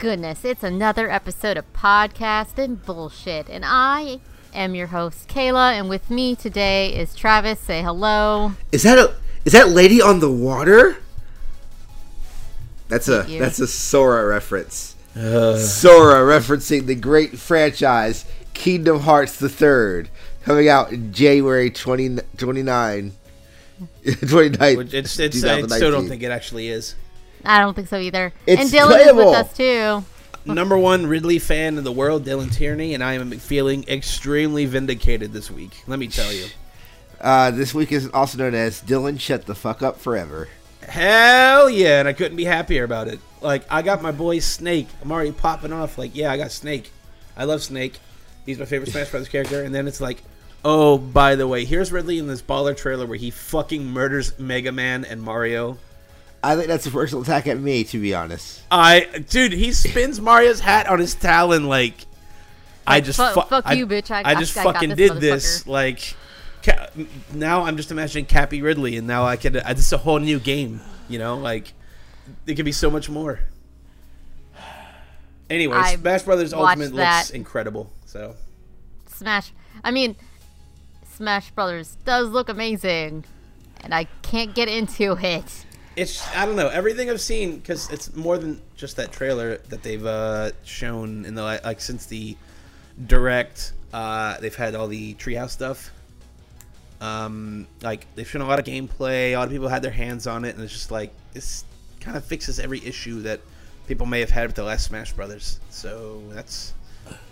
My goodness, it's another episode of Podcast and Bullshit, and I am your host, Kayla, and with me today is Travis. Say hello. Is that a is that lady on the water? That's a you. that's a Sora reference. Sora referencing the great franchise Kingdom Hearts the Third, coming out in January 20, 29, 29 Which it's, it's, I still don't think it actually is. I don't think so either. It's and Dylan playable. is with us too. Number one Ridley fan in the world, Dylan Tierney, and I am feeling extremely vindicated this week. Let me tell you. Uh, this week is also known as Dylan Shut the Fuck Up Forever. Hell yeah, and I couldn't be happier about it. Like, I got my boy Snake. I'm already popping off. Like, yeah, I got Snake. I love Snake. He's my favorite Smash Brothers character. And then it's like, oh, by the way, here's Ridley in this baller trailer where he fucking murders Mega Man and Mario. I think that's a personal attack at me, to be honest. I, dude, he spins Mario's hat on his talon like. I just fu- fu- fuck I- you, bitch. I- I I- just I fucking this did this. Like, Ca- now I'm just imagining Cappy Ridley, and now I could. Uh, this is a whole new game. You know, like it could be so much more. Anyway, I Smash Brothers Ultimate that. looks incredible. So Smash. I mean, Smash Brothers does look amazing, and I can't get into it. It's I don't know everything I've seen because it's more than just that trailer that they've uh, shown in the li- like since the direct. Uh, they've had all the treehouse stuff. Um, like they've shown a lot of gameplay. A lot of people had their hands on it, and it's just like this kind of fixes every issue that people may have had with the last Smash Brothers. So that's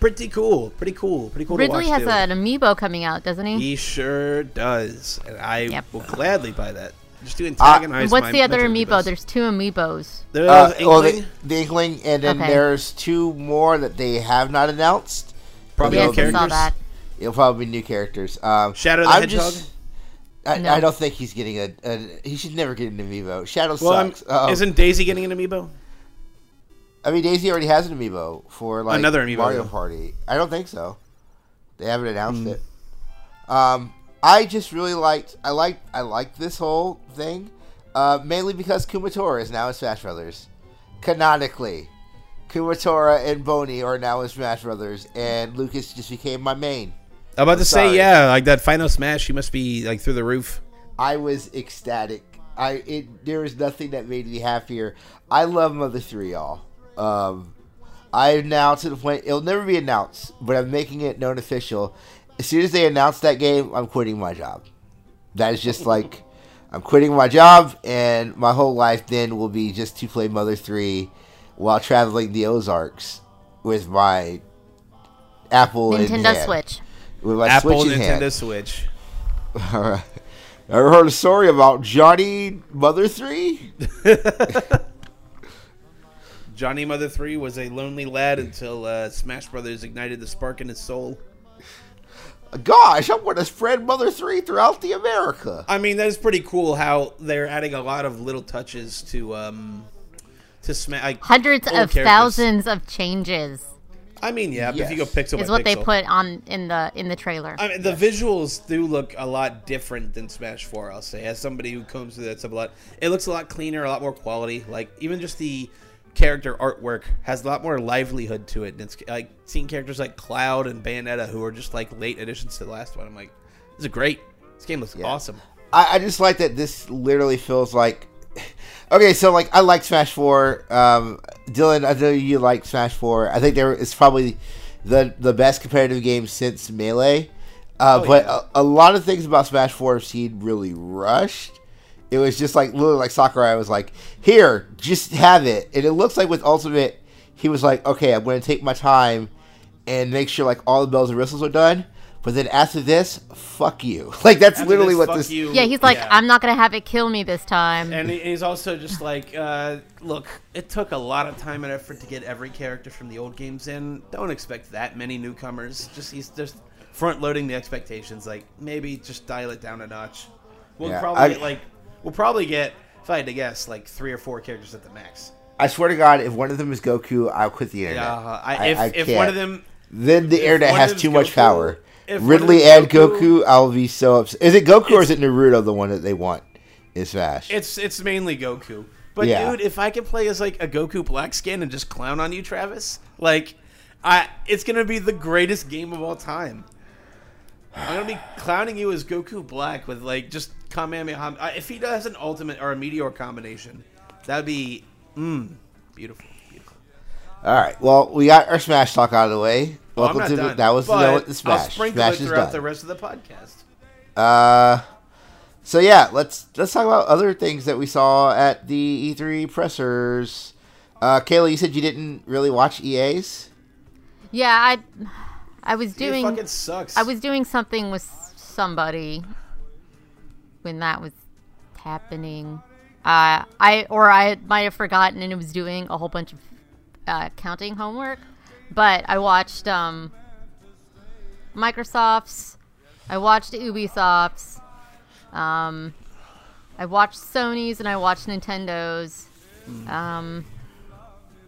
pretty cool. Pretty cool. Pretty cool. Ridley to watch has too. an amiibo coming out, doesn't he? He sure does, and I Yep. will gladly buy that. Just to Uh. What's my the other amiibo? amiibos. There's two amiibos. There's Uh, well, the, the Inkling, and then Okay. there's two more that they have not announced. probably yes, new characters. saw that. It'll probably be new characters. Um, Shadow the I'm Hedgehog? Just, I, No. I don't think he's getting a, a. He should never get an amiibo. Shadow Well, sucks. Um, isn't Daisy getting an amiibo? I mean, Daisy already has an amiibo for like Another amiibo, Mario though. Party. I don't think so. They haven't announced Hmm. it. Um, I just really liked. I liked. I liked this whole thing, uh, mainly because Kumatora is now in Smash Brothers, canonically. Kumatora and Boney are now in Smash Brothers, and Lucas just became my main. I'm about to say, yeah, like that final smash, he must be like through the roof. I was ecstatic. I it there was nothing that made me happier. I love Mother Three, y'all. Um, I now to the point it'll never be announced, but I'm making it known official. As soon as they announce that game, I'm quitting my job. That is just like I'm quitting my job, and my whole life then will be just to play Mother Three while traveling the Ozarks with my Apple in Nintendo hand. Switch. With my Apple Switch in Nintendo hand. Switch. Alright. Ever heard a story about Johnny Mother 3? Johnny Mother 3 was a lonely lad until uh, Smash Brothers ignited the spark in his soul. Gosh, I'm going to spread Mother 3 throughout the America. I mean, that is pretty cool how they're adding a lot of little touches to um to Smash. Like, Hundreds of characters. thousands of changes I mean, yeah, but if you go Yes. pixel is by what they put on in the in the trailer. I mean, the visuals do look a lot different than Smash 4, I'll say. As somebody who comes through that stuff a lot, it looks a lot cleaner, a lot more quality. Like, even just the character artwork has a lot more livelihood to it. And it's like seeing characters like Cloud and Bayonetta who are just like late additions to the last one. I'm like, this is great. This game looks awesome. I, I just like that this literally feels like. Okay, so like I like Smash 4. Um, Dylan, I know you like Smash 4. I think there is probably the the best competitive game since Melee. Uh, Oh, but yeah. a, a lot of things about Smash 4 seemed really rushed. It was just like literally like Sakurai was like, "Here, just have it." And it looks like with Ultimate, he was like, "Okay, I'm going to take my time and make sure like all the bells and whistles are done." But then after this, fuck you. Like that's After literally this, what this. you, yeah, he's like, yeah. I'm not gonna have it kill me this time. And he's also just like, uh, look, it took a lot of time and effort to get every character from the old games in. Don't expect that many newcomers. Just he's just front loading the expectations. Like maybe just dial it down a notch. We'll Yeah, probably I- like we'll probably get if I had to guess like three or four characters at the max. I swear to God, if one of them is Goku, I'll quit the internet. Yeah, I, if if can't. one of them then the if internet has too them's much power. if Ridley and Goku, I'll be so upset. Is it Goku or is it Naruto the one that they want in Smash? It's it's mainly Goku, But Yeah. dude, if I can play as like a Goku Black skin and just clown on you, Travis, like, I it's gonna be the greatest game of all time. I'm gonna be clowning you as Goku Black with like just Kamehameha. I- If he does an ultimate or a meteor combination, that'd be mm, beautiful. beautiful. All right. Well, we got our Smash talk out of the way. Well, Welcome I'm to not the, done, that was the, but the Smash. I'll sprinkle Smash it is throughout done. the rest of the podcast. Uh, so yeah, let's let's talk about other things that we saw at the E3 pressers. Uh, Kayla, you said you didn't really watch EA's. Yeah, I I was doing it fucking sucks. I was doing something with somebody when that was happening. Uh, I or I might have forgotten and it was doing a whole bunch of uh, counting homework. But I watched um, Microsoft's. I watched Ubisoft's. Um, I watched Sony's and I watched Nintendo's. Um,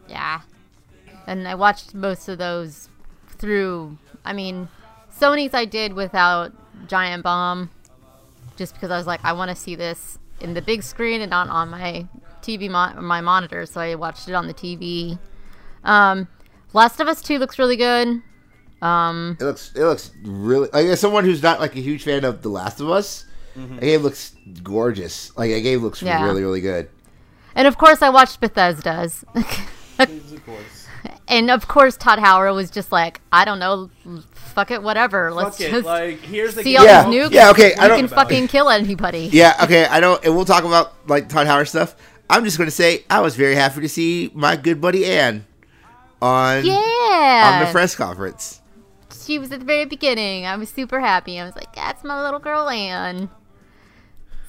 yeah, and I watched most of those through. I mean, Sony's I did without Giant Bomb, just because I was like, I want to see this in the big screen and not on my TV mo- my monitor, so I watched it on the TV. Um, Last of Us Two looks really good. Um, It looks it looks really like as someone who's not like a huge fan of The Last of Us. The game looks gorgeous. Like the game looks Yeah. really really good. and of course, I watched Bethesda's. of course. and of course, Todd Howard was just like, I don't know, fuck it, whatever. Let's Fuck it. just Like here's the see all Yeah, these nukes. yeah, okay, I don't- can fucking kill anybody. Yeah, okay, I don't and we'll talk about like Todd Howard stuff. I'm just gonna say I was very happy to see my good buddy Anne on Yeah. on the press conference. she was at the very beginning. I was super happy. I was like, that's my little girl Anne.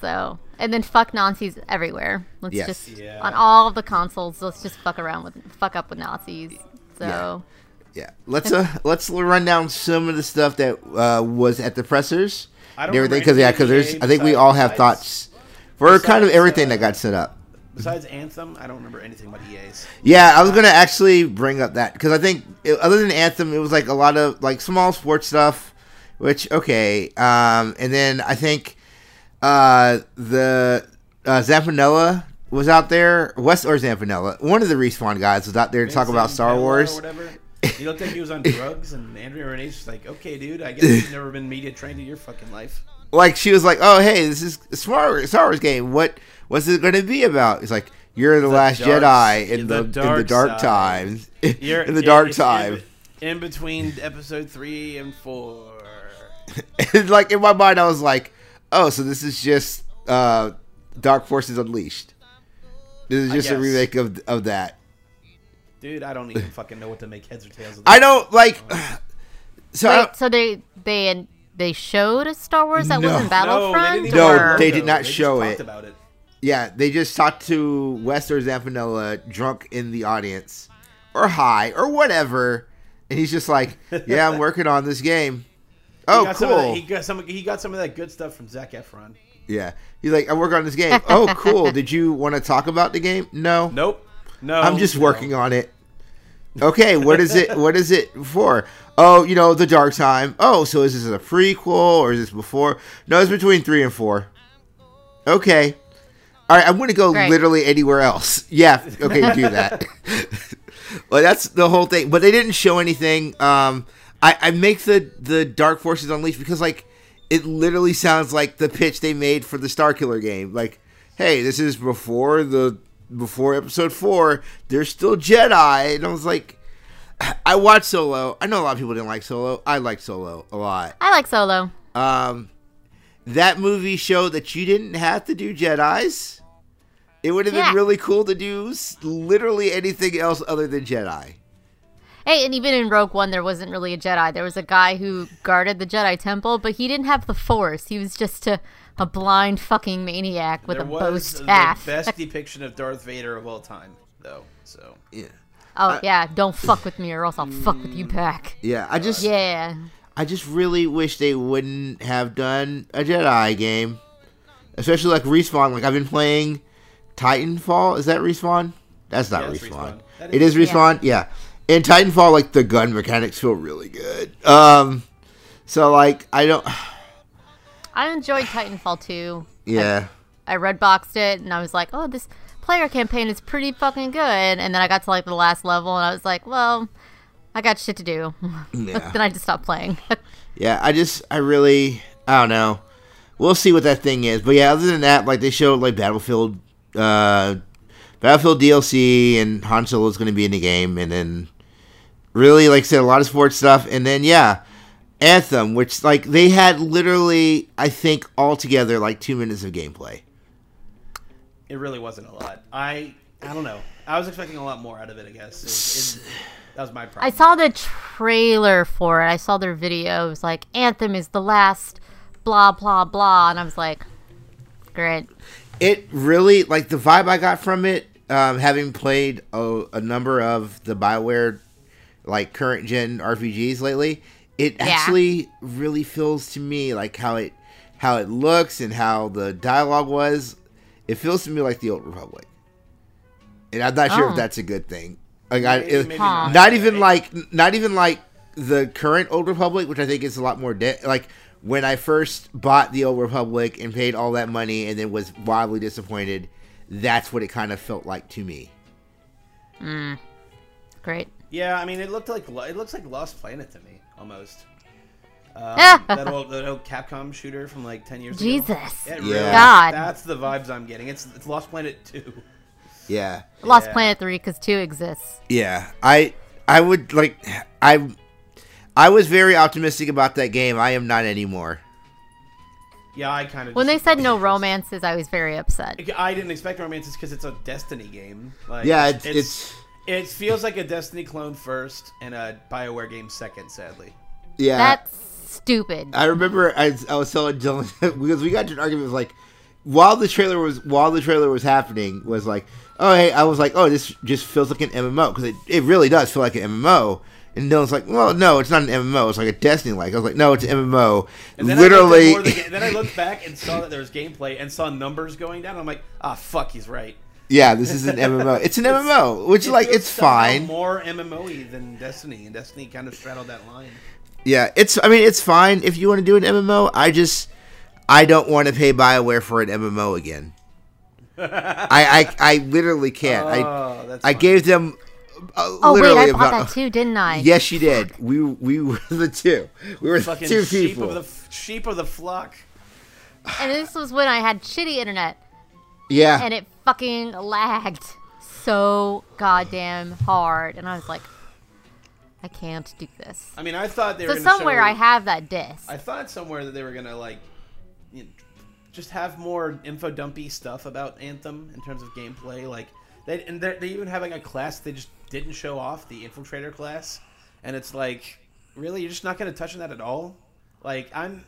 So, and then fuck Nazis everywhere. Let's Yes. just Yeah. on all of the consoles. Let's just fuck around with fuck up with Nazis. So, Yeah, let's uh let's run down some of the stuff that uh, was at the pressers. I don't everything because yeah, because there's I think we all have besides- thoughts for kind of everything uh, that got set up. Besides Anthem, I don't remember anything about EA's. Yeah, I was gonna actually bring up that because I think it, other than Anthem, it was like a lot of like small sports stuff, which okay, um, and then I think uh, the uh, Zampella was out there, West or Zampella, one of the respawn guys was out there to talk about Star Wars. He looked like he was on drugs, and Andrea Rene's just like, okay, dude, I guess you've never been media trained in your fucking life. Like she was like, "Oh, hey, this is a Star Star Wars game. What what's it going to be about?" It's like you're the, last dark- Jedi in the the, in the dark times. You're in the dark it's time. In, in between episode three and four. And, like in my mind, I was like, "Oh, so this is just uh, Dark Forces Unleashed. This is just a remake of of that." Dude, I don't even fucking know what to make heads or tails of. I don't like. Oh. So wait, don't- so they they they showed a Star Wars that No. was in Battlefront. No, have a or- logo. they did not just show talked it. About it. yeah, they just talked to West or Zampella drunk in the audience, or high, or whatever, and he's just like, "Yeah, I'm working on this game." Oh, got Some of that, cool. he got some. He got some of that good stuff from Zac Efron. Yeah. He's like, I work on this game. Oh, cool. Did you want to talk about the game? No. Nope. No. I'm just no. working on it. Okay, what is it? What is it for? Oh, you know, the Dark Time. Oh, so is this a prequel or is this before? No, it's between three and four. Okay. All right, I'm going to go Great. literally anywhere else. Yeah, okay, do that. well, that's the whole thing. But they didn't show anything. Um, I, I make the the Dark Forces Unleashed because like it literally sounds like the pitch they made for the Star Killer game. Like, hey, this is before the before Episode Four. There's still Jedi, and I was like, I watched Solo. I know a lot of people didn't like Solo. I like Solo a lot. I like Solo. Um, that movie showed that you didn't have to do Jedi's. It would have Yeah. been really cool to do literally anything else other than Jedi. Hey, and even in Rogue One, there wasn't really a Jedi. There was a guy who guarded the Jedi Temple, but he didn't have the Force. He was just a, a blind fucking maniac with There a bow was staff. the best depiction of Darth Vader of all time, though. So Yeah, oh yeah, don't fuck with me, or else I'll fuck with you back. yeah. I just, Yeah. I just really wish they wouldn't have done a Jedi game, especially like respawn. Like I've been playing Titanfall. Is that respawn? That's not Yeah, respawn. Respawn. That It is- is respawn. Yeah. In Titanfall, like the gun mechanics feel really good. Um, so like I don't. I enjoyed Titanfall 2. Yeah. I red boxed it and I was like, oh, this player campaign is pretty fucking good. And then I got to like the last level, and I was like, well, I got shit to do. Yeah. then I just stopped playing. Yeah, I just, I really, I don't know. We'll see what that thing is. But yeah, other than that, like they showed like Battlefield, uh, Battlefield DLC, and Han Solo is going to be in the game, and then really, like I said, a lot of sports stuff, and then yeah, Anthem, which like they had literally, I think altogether like two minutes of gameplay. It really wasn't a lot. I I don't know. I was expecting a lot more out of it. I guess It- it- that was my problem. I saw the trailer for it. I saw their video. It was like Anthem is the last, blah blah blah, and I was like, great. it really like the vibe I got from it, um, having played a, a number of the Bioware like current gen RPGs lately. It Yeah. actually really feels to me like how it how it looks and how the dialogue was. It feels to me like the Old Republic, and I'm not sure Oh. if that's a good thing. Like, I, it- maybe Huh. not even like not even like the current Old Republic, which I think is a lot more de- like when I first bought the Old Republic and paid all that money and then was wildly disappointed. That's what it kind of felt like to me. Mm. Great. Yeah, I mean, it looked like it looks like Lost Planet to me almost. Um, that old that old Capcom shooter from like ten years ago. Jesus. It Yeah. God. That's the vibes I'm getting. It's it's Lost Planet two. Yeah, Lost Yeah. Planet 3 because 2 exists. yeah. I I would like I I was very optimistic about that game. I am not anymore. Yeah, I kind of. When they said no romances, I was very upset. I didn't expect romances because it's a Destiny game. Like, Yeah, it's it's, it feels like a Destiny clone first and a Bioware game second. Sadly. yeah. That's stupid. I remember I, I was telling Dylan because we got to an argument was like while the trailer was while the trailer was happening was like oh hey I was like oh this just feels like an MMO because it, it really does feel like an MMO and Dylan's like well no it's not an MMO it's like a Destiny like I was like no it's an MMO And then literally at more of the then I looked back and saw that there was gameplay and saw numbers going down. I'm like, ah, fuck, he's right. Yeah this is an MMO it's an MMO which It like it's fine More MMO-y than Destiny, and Destiny kind of straddled that line. yeah it's I mean it's fine if you want to do an MMO I just I don't want to pay Bioware for an MMO again I, I I literally can't I Oh, that's I gave them uh, oh, wait, I bought about that too, didn't I? Yes, you did. We we were the two. We were the fucking two sheep people. of the sheep of the flock. And this was when I had shitty internet, yeah, and it fucking lagged so goddamn hard. And I was like, I can't do this. I mean, I thought they So were gonna somewhere show, I have that disc. I thought somewhere that they were gonna like, you know, just have more info dumpy stuff about Anthem in terms of gameplay. Like they and they're, they even have like a class they just didn't show off the infiltrator class, and it's like, really, you're just not gonna touch on that at all. Like I'm,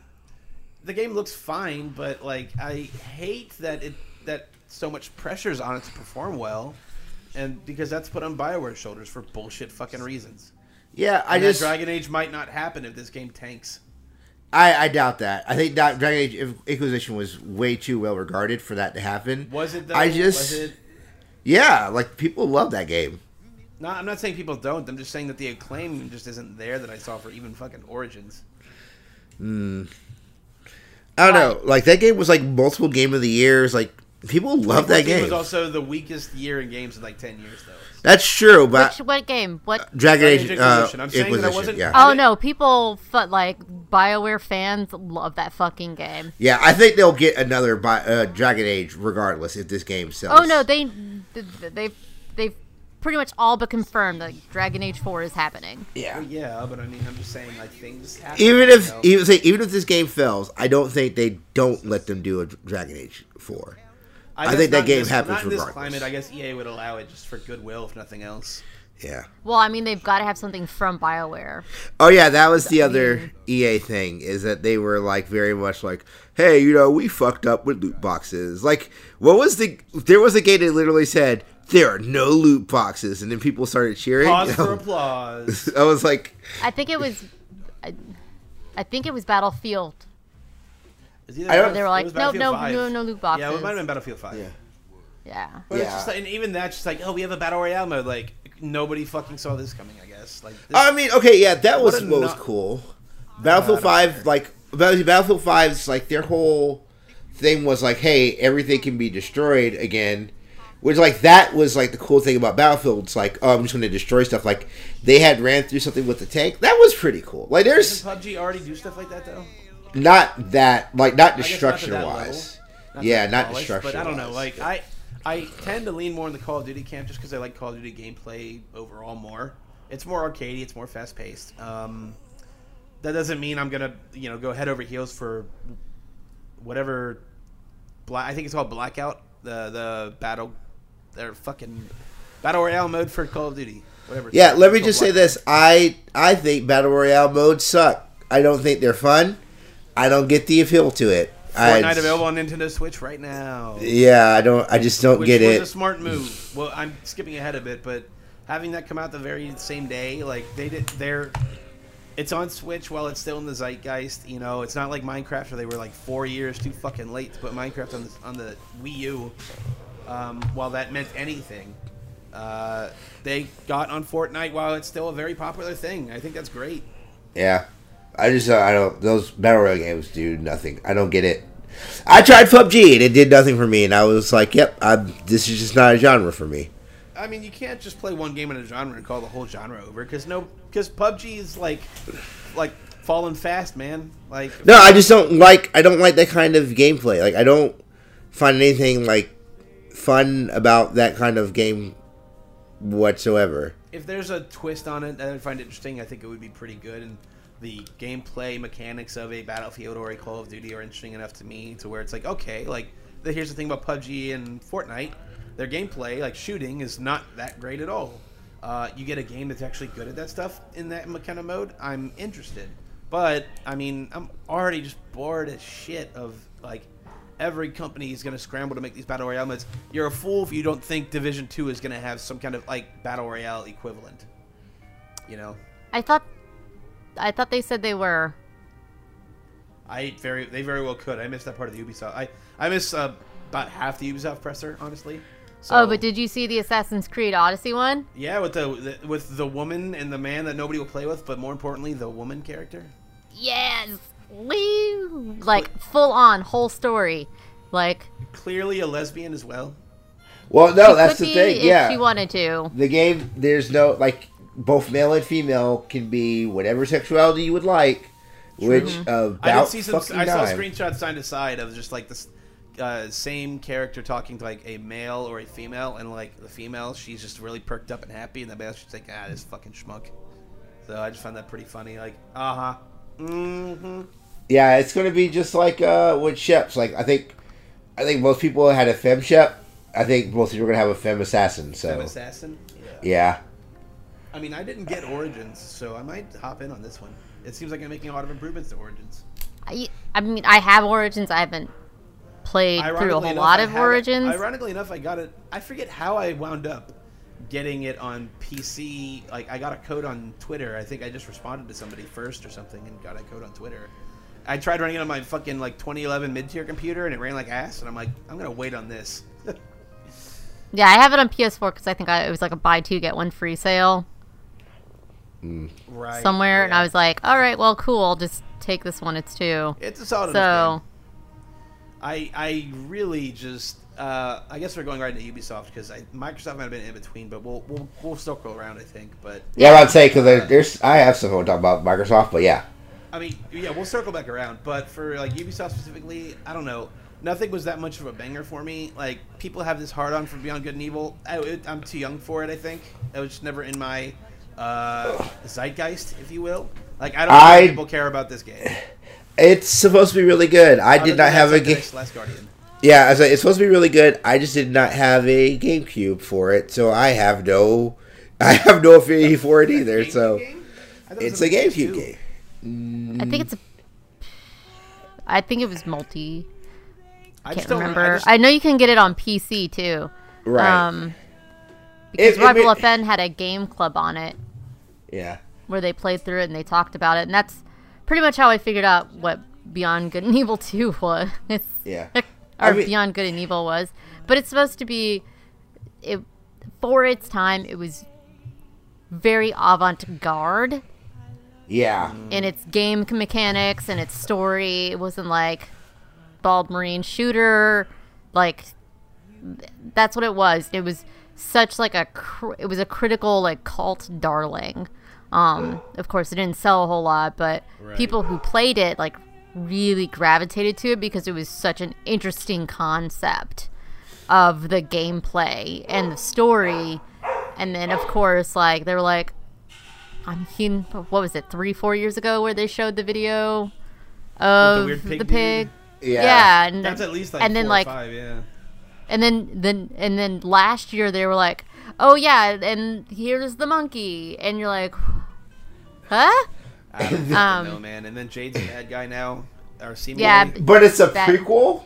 the game looks fine, but like I hate that it that so much pressure's on it to perform well, and because that's put on Bioware's shoulders for bullshit fucking reasons. yeah. I And just Dragon Age might not happen if this game tanks. I, I doubt that. I think that Dragon Age Inquisition was way too well regarded for that to happen. Was it though? I just Was it? yeah, like people love that game. No, I'm not saying people don't. I'm just saying that the acclaim just isn't there that I saw for even fucking Origins. Hmm. I don't know. Like that game was like multiple game of the years. Like people love that game. It was also the weakest year in games in like 10 years, though. That's true, but Which what game? What? Dragon Age Dragon uh, Inquisition. I'm saying that I wasn't- yeah. Oh no, people fu- like Bioware fans love that fucking game. Yeah, I think they'll get another bi- uh, Dragon Age regardless if this game sells. Oh no, they they they've pretty much all but confirmed that Dragon Age Four is happening. yeah. Well, yeah, but I mean, I'm just saying like things happen. Even you if know? even say even if this game fails, I don't think they don't let them do a Dragon Age four. I guess think that game this- happens Not in this climate. I guess EA would allow it just for goodwill, if nothing else. Yeah. Well, I mean, they've got to have something from Bioware. Oh yeah, that was the other EA thing is that they were like very much like, hey, you know, we fucked up with loot boxes. Like, what was the? There was a game that literally said there are no loot boxes, and then people started cheering. Pause for applause. I was like, I think it was, I, I think it was Battlefield. It's either I don't- They were like, was no, no, no, no loot boxes. Yeah, it might have been Battlefield 5. yeah, Yeah. But it's just like, and even that's just like, oh, we have a battle royale mode. Like nobody fucking saw this coming. I guess. Like, this, I mean, okay, yeah, that was What what was nut- cool. Battlefield Yeah, I don't Five, like Battlefield Battlefield Five's like their whole thing was like, hey, everything can be destroyed again. Which like that was like the cool thing about Battlefield. It's like oh, I'm just going to destroy stuff. Like they had ran through something with the tank. That was pretty cool. Like there's Doesn't PUBG already do stuff like that though? Not that like not destruction-wise. Yeah, not destruction. But I don't know. Like I, I tend to lean more in the Call of Duty camp just because I like Call of Duty gameplay overall more. It's more arcadey. It's more fast paced. Um, that doesn't mean I'm gonna you know go head over heels for whatever. Black. I think it's called Blackout. The the battle. Their fucking battle royale mode for Call of Duty. Whatever. Yeah, let me just called say this. I I think battle royale modes suck. I don't think they're fun. I don't get the appeal to it. I, Fortnite available on Nintendo Switch right now. Yeah, I don't. I just don't Which get was it. Was a smart move. Well, I'm skipping ahead a bit, but having that come out the very same day, like they did, they're it's on Switch while it's still in the zeitgeist. You know, it's not like Minecraft where they were like four years too fucking late to put Minecraft on the on the Wii U. Um, while that meant anything, uh, they got on Fortnite while it's still a very popular thing. I think that's great. Yeah, I just uh, I don't. Those battle royale games do nothing. I don't get it. I tried PUBG and it did nothing for me, and I was like, "Yep, I'm, this is just not a genre for me." I mean, you can't just play one game in a genre and call the whole genre over because no, because PUBG is like, like falling fast, man. Like No, I just don't like. I don't like that kind of gameplay. Like I don't find anything like fun about that kind of game whatsoever. if there's a twist on it that I find interesting, I think it would be pretty good. And the gameplay mechanics of a Battlefield or a Call of Duty are interesting enough to me to where it's like, okay, like the, here's the thing about PUBG and Fortnite, their gameplay, like shooting, is not that great at all. Uh, you get a game that's actually good at that stuff in that kind of mode, I'm interested. But I mean, I'm already just bored as shit of like every company is going to scramble to make these battle royale modes. You're a fool if you don't think Division Two is going to have some kind of like battle royale equivalent. You know, I thought, I thought they said they were. I very they very well could. I missed that part of the Ubisoft. I I miss uh, about half the Ubisoft presser, honestly. So, Oh, but did you see the Assassin's Creed Odyssey one? yeah, with the, the with the woman and the man that nobody will play with, but more importantly, the woman character. Yes. Woo! Like full on whole story. Like Clearly a lesbian as well. Well, no, she that's could the be thing. if Yeah, she wanted to. the game. There's no like both male and female can be whatever sexuality you would like. Which uh, I did about see some. fucking I saw time. screenshots side to side of just like this uh, same character talking to like a male or a female, and like the female, she's just really perked up and happy, and the male, she's like, ah, this fucking schmuck. So I just found that pretty funny. Like, uh huh. Mm-hmm. Yeah, it's going to be just like uh, with Sheps. Like I think, I think most people had a fem Shep. I think most people are going to have a fem assassin. So Fem assassin. Yeah. yeah, I mean, I didn't get Origins, so I might hop in on this one. It seems like I'm making a lot of improvements to Origins. I, I mean, I have Origins. I haven't played through a whole enough, lot of have it- Origins. Ironically enough, I got it. I forget how I wound up getting it on PC. Like I got a code on Twitter. I think I just responded to somebody first or something and got a code on Twitter. I tried running it on my fucking like 2011 mid-tier computer and it ran like ass. And I'm like, I'm gonna wait on this. Yeah, I have it on PS4 because I think I, it was like a buy two get one free sale right. somewhere, and. I was like, all right, well, cool. I'll just take this one. It's two. It's a solid So game. I I really just uh, I guess we're going right into Ubisoft because Microsoft might have been in between, but we'll we'll we'll circle around. I think, but yeah. I'd say because there's I have some to talk about Microsoft, but yeah, I mean, yeah, we'll circle back around. But for like Ubisoft specifically, I don't know. Nothing was that much of a banger for me. Like people have this hard on for Beyond Good and Evil. I, it, I'm too young for it. I think it was just never in my uh, zeitgeist, if you will. Like I don't I- think people care about this game. it's supposed to be really good. I Other did not have a game. Last Guardian. Yeah, I was like, it's supposed to be really good. I just did not have a GameCube for it, so I have no, I have no affinity for it either. GameCube So game? I thought it it's a PS2. GameCube game. I think it's a. I think it was multi. I Can't just remember. I I, know you can get it on PC too. Right. Um, because It- it Rebel FM had a game club on it yeah. where they played through it and they talked about it, and that's pretty much how I figured out what Beyond Good and Evil Two was. Yeah. or I mean- Beyond Good and Evil was, but it's supposed to be it for its time. It was very avant-garde Yeah. in its game mechanics and its story. It wasn't like bald marine shooter, like that's what it was. It was such like a cr- it was a critical like cult darling. Um, of course, it didn't sell a whole lot, but Right. people who played it like really gravitated to it because it was such an interesting concept of the gameplay and the story. And then, of course, like they were like, I'm mean, what was it, three, four years ago, where they showed the video of weird pig the dude? pig. Yeah. Yeah, and That's at least like and then like or five, yeah. and then then and then last year they were like, oh yeah, and here's the monkey, and you're like, huh? I don't fucking Um, know, man. And then Jade's a bad guy now. Or seemingly. Yeah, But it's a That- prequel.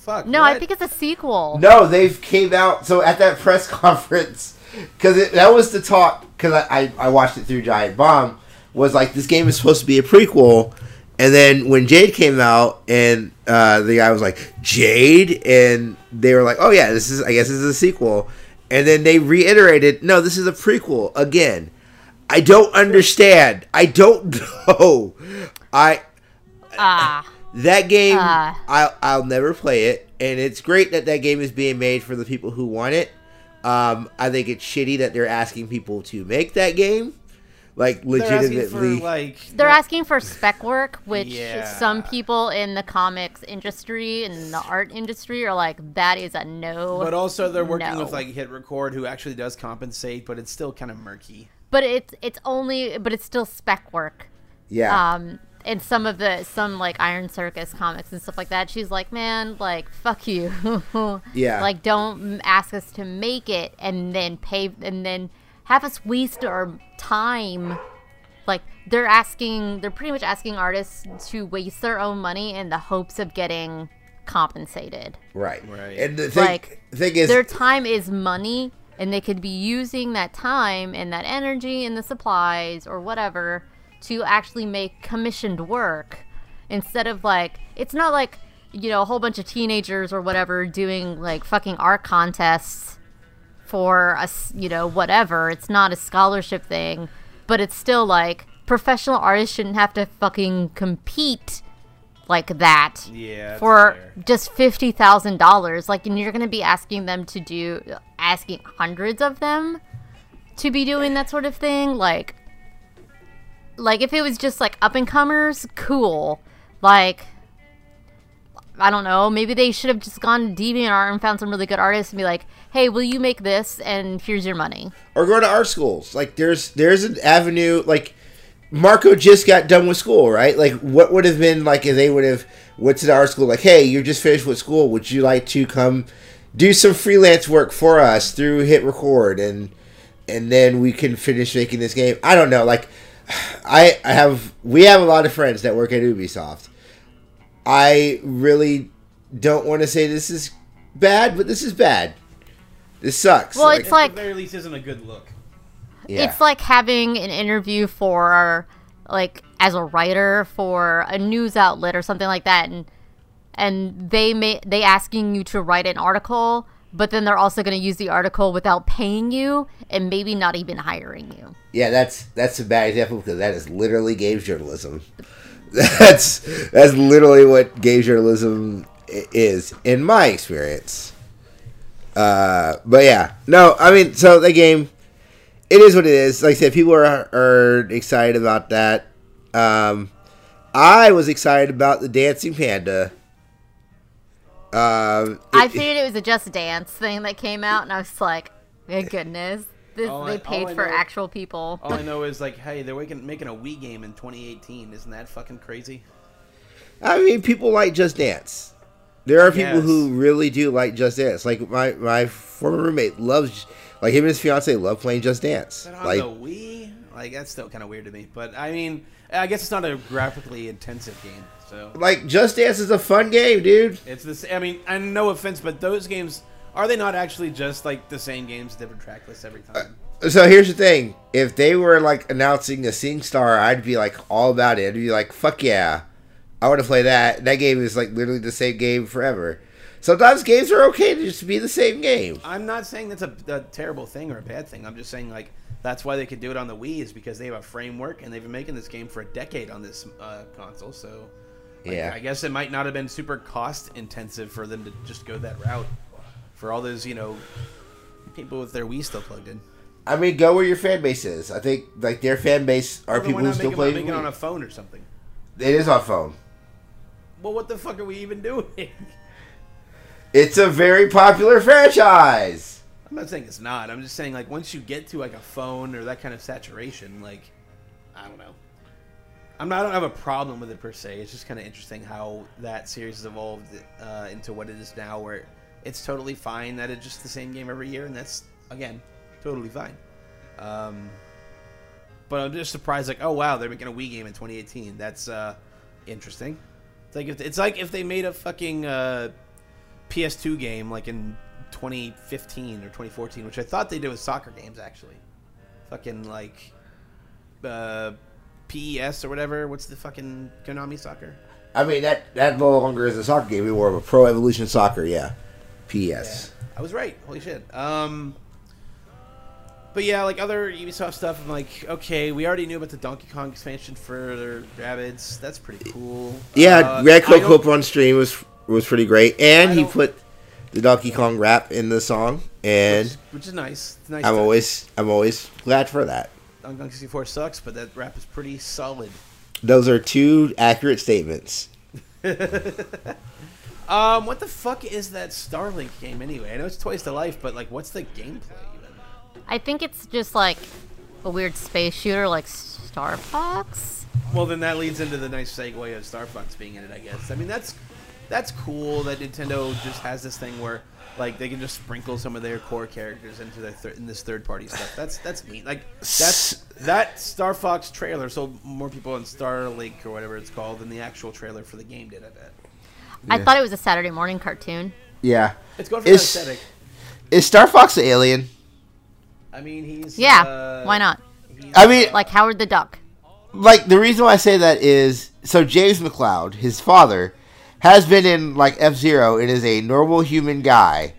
Fuck. No, I think it's a sequel. No, they've came out. So at that press conference, because that was the talk. Because I, I I watched it through Giant Bomb. Was like this game is supposed to be a prequel, and then when Jade came out, and uh, the guy was like Jade, and they were like, oh yeah, this is I guess this is a sequel, and then they reiterated, no, this is a prequel again. I don't understand. I don't know. I Ah, that game, Ah. I'll, I'll never play it, and it's great that that game is being made for the people who want it. Um, I think it's shitty that they're asking people to make that game, like They're asking legitimately. for, like, they're asking for spec work, which Yeah. some people in the comics industry and the art industry are like, that is a no. But also, they're working No. with like Hit Record, who actually does compensate, but it's still kind of murky. But it's it's only but it's still spec work. yeah, um and some of the some like iron circus comics and stuff like that she's like man like fuck you Yeah. like don't ask us to make it and then pay and then have us waste our time like they're asking they're pretty much asking artists to waste their own money in the hopes of getting compensated right. Right. And the thing, like, thing is, their time is money and they could be using that time and that energy and the supplies or whatever to actually make commissioned work instead of like it's not like you know a whole bunch of teenagers or whatever doing like fucking art contests for a s- you know whatever. It's not a scholarship thing but it's still like professional artists shouldn't have to fucking compete like that Yeah. for fair. just fifty thousand dollars. Like, and you're gonna be asking them to do, asking hundreds of them to be doing that sort of thing. Like, like if it was just like up and comers, cool. Like, I don't know. Maybe they should have just gone to DeviantArt and found some really good artists and be like, "Hey, will you make this? And here's your money." or go to art schools. Like there's there's an avenue. Like Marco just got done with school, right? Like what would have been like if they would have went to our school? Like, hey, you're just finished with school. Would you like to come do some freelance work for us through Hit Record and and then we can finish making this game? I don't know. Like I I have we have a lot of friends that work at Ubisoft. I really don't want to say this is bad, but this is bad. This sucks. Well, it's At like- the very least, isn't a good look. Yeah. It's like having an interview for like as a writer for a news outlet or something like that and and they may they asking you to write an article but then they're also going to use the article without paying you and maybe not even hiring you. Yeah, that's that's a bad example because that is literally games journalism. That's that's literally what games journalism is, in my experience. Uh, but yeah, no, I mean, so the game, it is what it is. Like I said, people are are excited about that. Um, I was excited about the dancing panda. Um, I it- figured it was a Just Dance thing that came out and I was like, "Good goodness. This, All I- they paid for know- actual people." All I know is like, hey, they're making making a Wii game in 2018. Isn't that fucking crazy? I mean, people like Just Dance. There are people Yes. who really do like Just Dance. Like my my former roommate loves, like him and his fiance love playing Just Dance. But on Like the Wii, like that's still kind of weird to me. But I mean, I guess it's not a graphically intensive game, so like Just Dance is a fun game, dude. it's this. I mean, and no offense, but those games are they not actually just like the same games, different track lists every uh, time? So here's the thing: if they were like announcing a Sing Star, I'd be like all about it. I'd be like, fuck yeah, I want to play that. That game is like literally the same game forever. Sometimes games are okay to just be the same game. I'm not saying that's a, a terrible thing or a bad thing. I'm just saying like that's why they could do it on the Wii is because they have a framework and they've been making this game for a decade on this uh, console. So Like, Yeah. I guess it might not have been super cost intensive for them to just go that route for all those you know people with their Wii still plugged in. I mean, go where your fan base is. I think like their fan base are Well, people who still play. it, make it on a phone or something? It is on a phone. Well, what the fuck are we even doing? It's a very popular franchise. I'm not saying it's not. I'm just saying like once you get to like a phone or that kind of saturation, like I don't know. I'm not. I don't have a problem with it per se. It's just kind of interesting how that series has evolved uh, into what it is now, where it's totally fine that it's just the same game every year, and that's again totally fine. Um, but I'm just surprised, like, oh wow, they're making a Wii game in 2018. That's uh, interesting. It's like if it's like if they made a fucking uh, PS2 game like in 2015 or 2014, which I thought they did with soccer games actually. Fucking like uh, PES or whatever. What's the fucking Konami soccer? I mean that that no longer is a soccer game. We more of a Pro Evolution Soccer. Yeah, PS. I was right. Holy shit. Um, but yeah, like other Ubisoft stuff, I'm like, okay, we already knew about the Donkey Kong expansion for Rabbids. That's pretty cool. Yeah, Uh, Red Coat on stream was was pretty great, and I he put the Donkey Kong rap in the song, and which, which is nice. It's nice. I'm that always I'm always glad for that. Donkey Kong 64 sucks, but that rap is pretty solid. Those are two accurate statements. Um, what the fuck is that Starlink game anyway? I know it's toys to Life, but like, what's the gameplay even? I think it's just like a weird space shooter like Star Fox. Well, then that leads into the nice segue of Star Fox being in it, I guess. I mean, that's that's cool that Nintendo just has this thing where like they can just sprinkle some of their core characters into their thir- in this third party stuff. That's that's neat. Like that's that Star Fox trailer sold more people on Starlink or whatever it's called than the actual trailer for the game did. I bet I thought it was a Saturday morning cartoon. Yeah, it's going for Is- that aesthetic. is Star Fox the alien? I mean, he's Yeah, uh, why not? I mean, uh, Like Howard the Duck. like the reason why I say that is so James McCloud, his father, has been in like F Zero and is a normal human guy,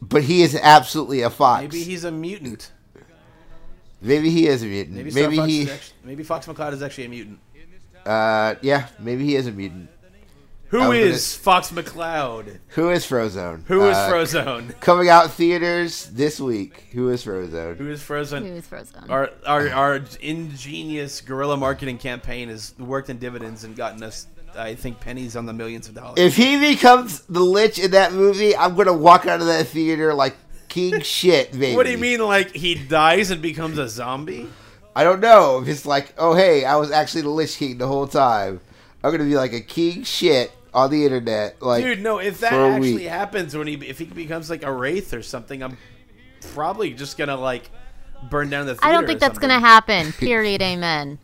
but he is absolutely a fox. maybe he's a mutant. Maybe he is a mutant. Maybe, Maybe, Fox he. is actually, maybe Fox McCloud is actually a mutant. Uh, yeah, maybe he is a mutant. Who is I was is Fox McCloud? Who is Frozone? Who is Uh, Frozone? Coming out theaters this week. Who is Frozone? Who is Frozen? Who is Frozen? Our, our our ingenious guerrilla marketing campaign has worked in dividends and gotten us, I think, pennies on the millions of dollars. If he becomes the Lich in that movie, I'm gonna walk out of that theater like king shit, baby. what do you mean, like he dies and becomes a zombie? I don't know. If it's like, oh hey, I was actually the Lich King the whole time. I'm gonna be like a king shit on the internet. Like, Dude, no. If that actually week. happens when he if he becomes like a wraith or something, I'm probably just gonna like burn down the. Theater I don't think or that's gonna happen. Period. Amen.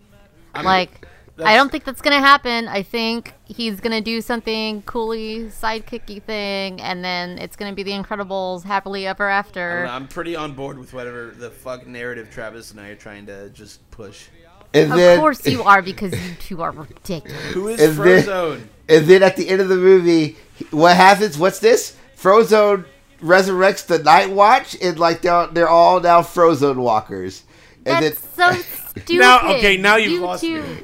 I mean, Like, I don't think that's gonna happen. I think he's gonna do something coolly sidekicky thing, and then it's gonna be the Incredibles happily ever I after. know, I'm pretty on board with whatever the fuck narrative Travis and I are trying to just push. and Of then, course you are, because you two are ridiculous. Who is And then- And then at the end of the movie, what happens? What's this? Frozone resurrects the Night Watch, and like they're they're all now Frozone walkers. And That's then so stupid. Now- okay, now you've you lost two me.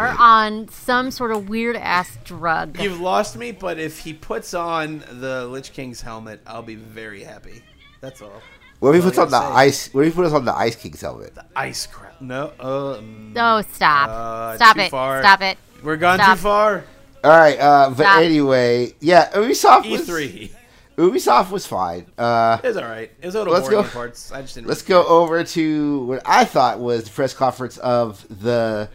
Are on some sort of weird ass drug. You've lost me, but if he puts on the Lich King's helmet, I'll be very happy. That's all. what if he That's puts on the I gotta say. ice? What if he puts on the Ice King's helmet? The ice crap. No. Uh, mm, Oh, stop! Uh, stop it! far. Stop it! we're gone Stop. too far. All right, uh, but Stop. anyway, yeah, Ubisoft was E3 Ubisoft was fine. Uh, is all right. It was a little Let's boring go- parts. I just didn't. let's go over to what I thought was the press conference of the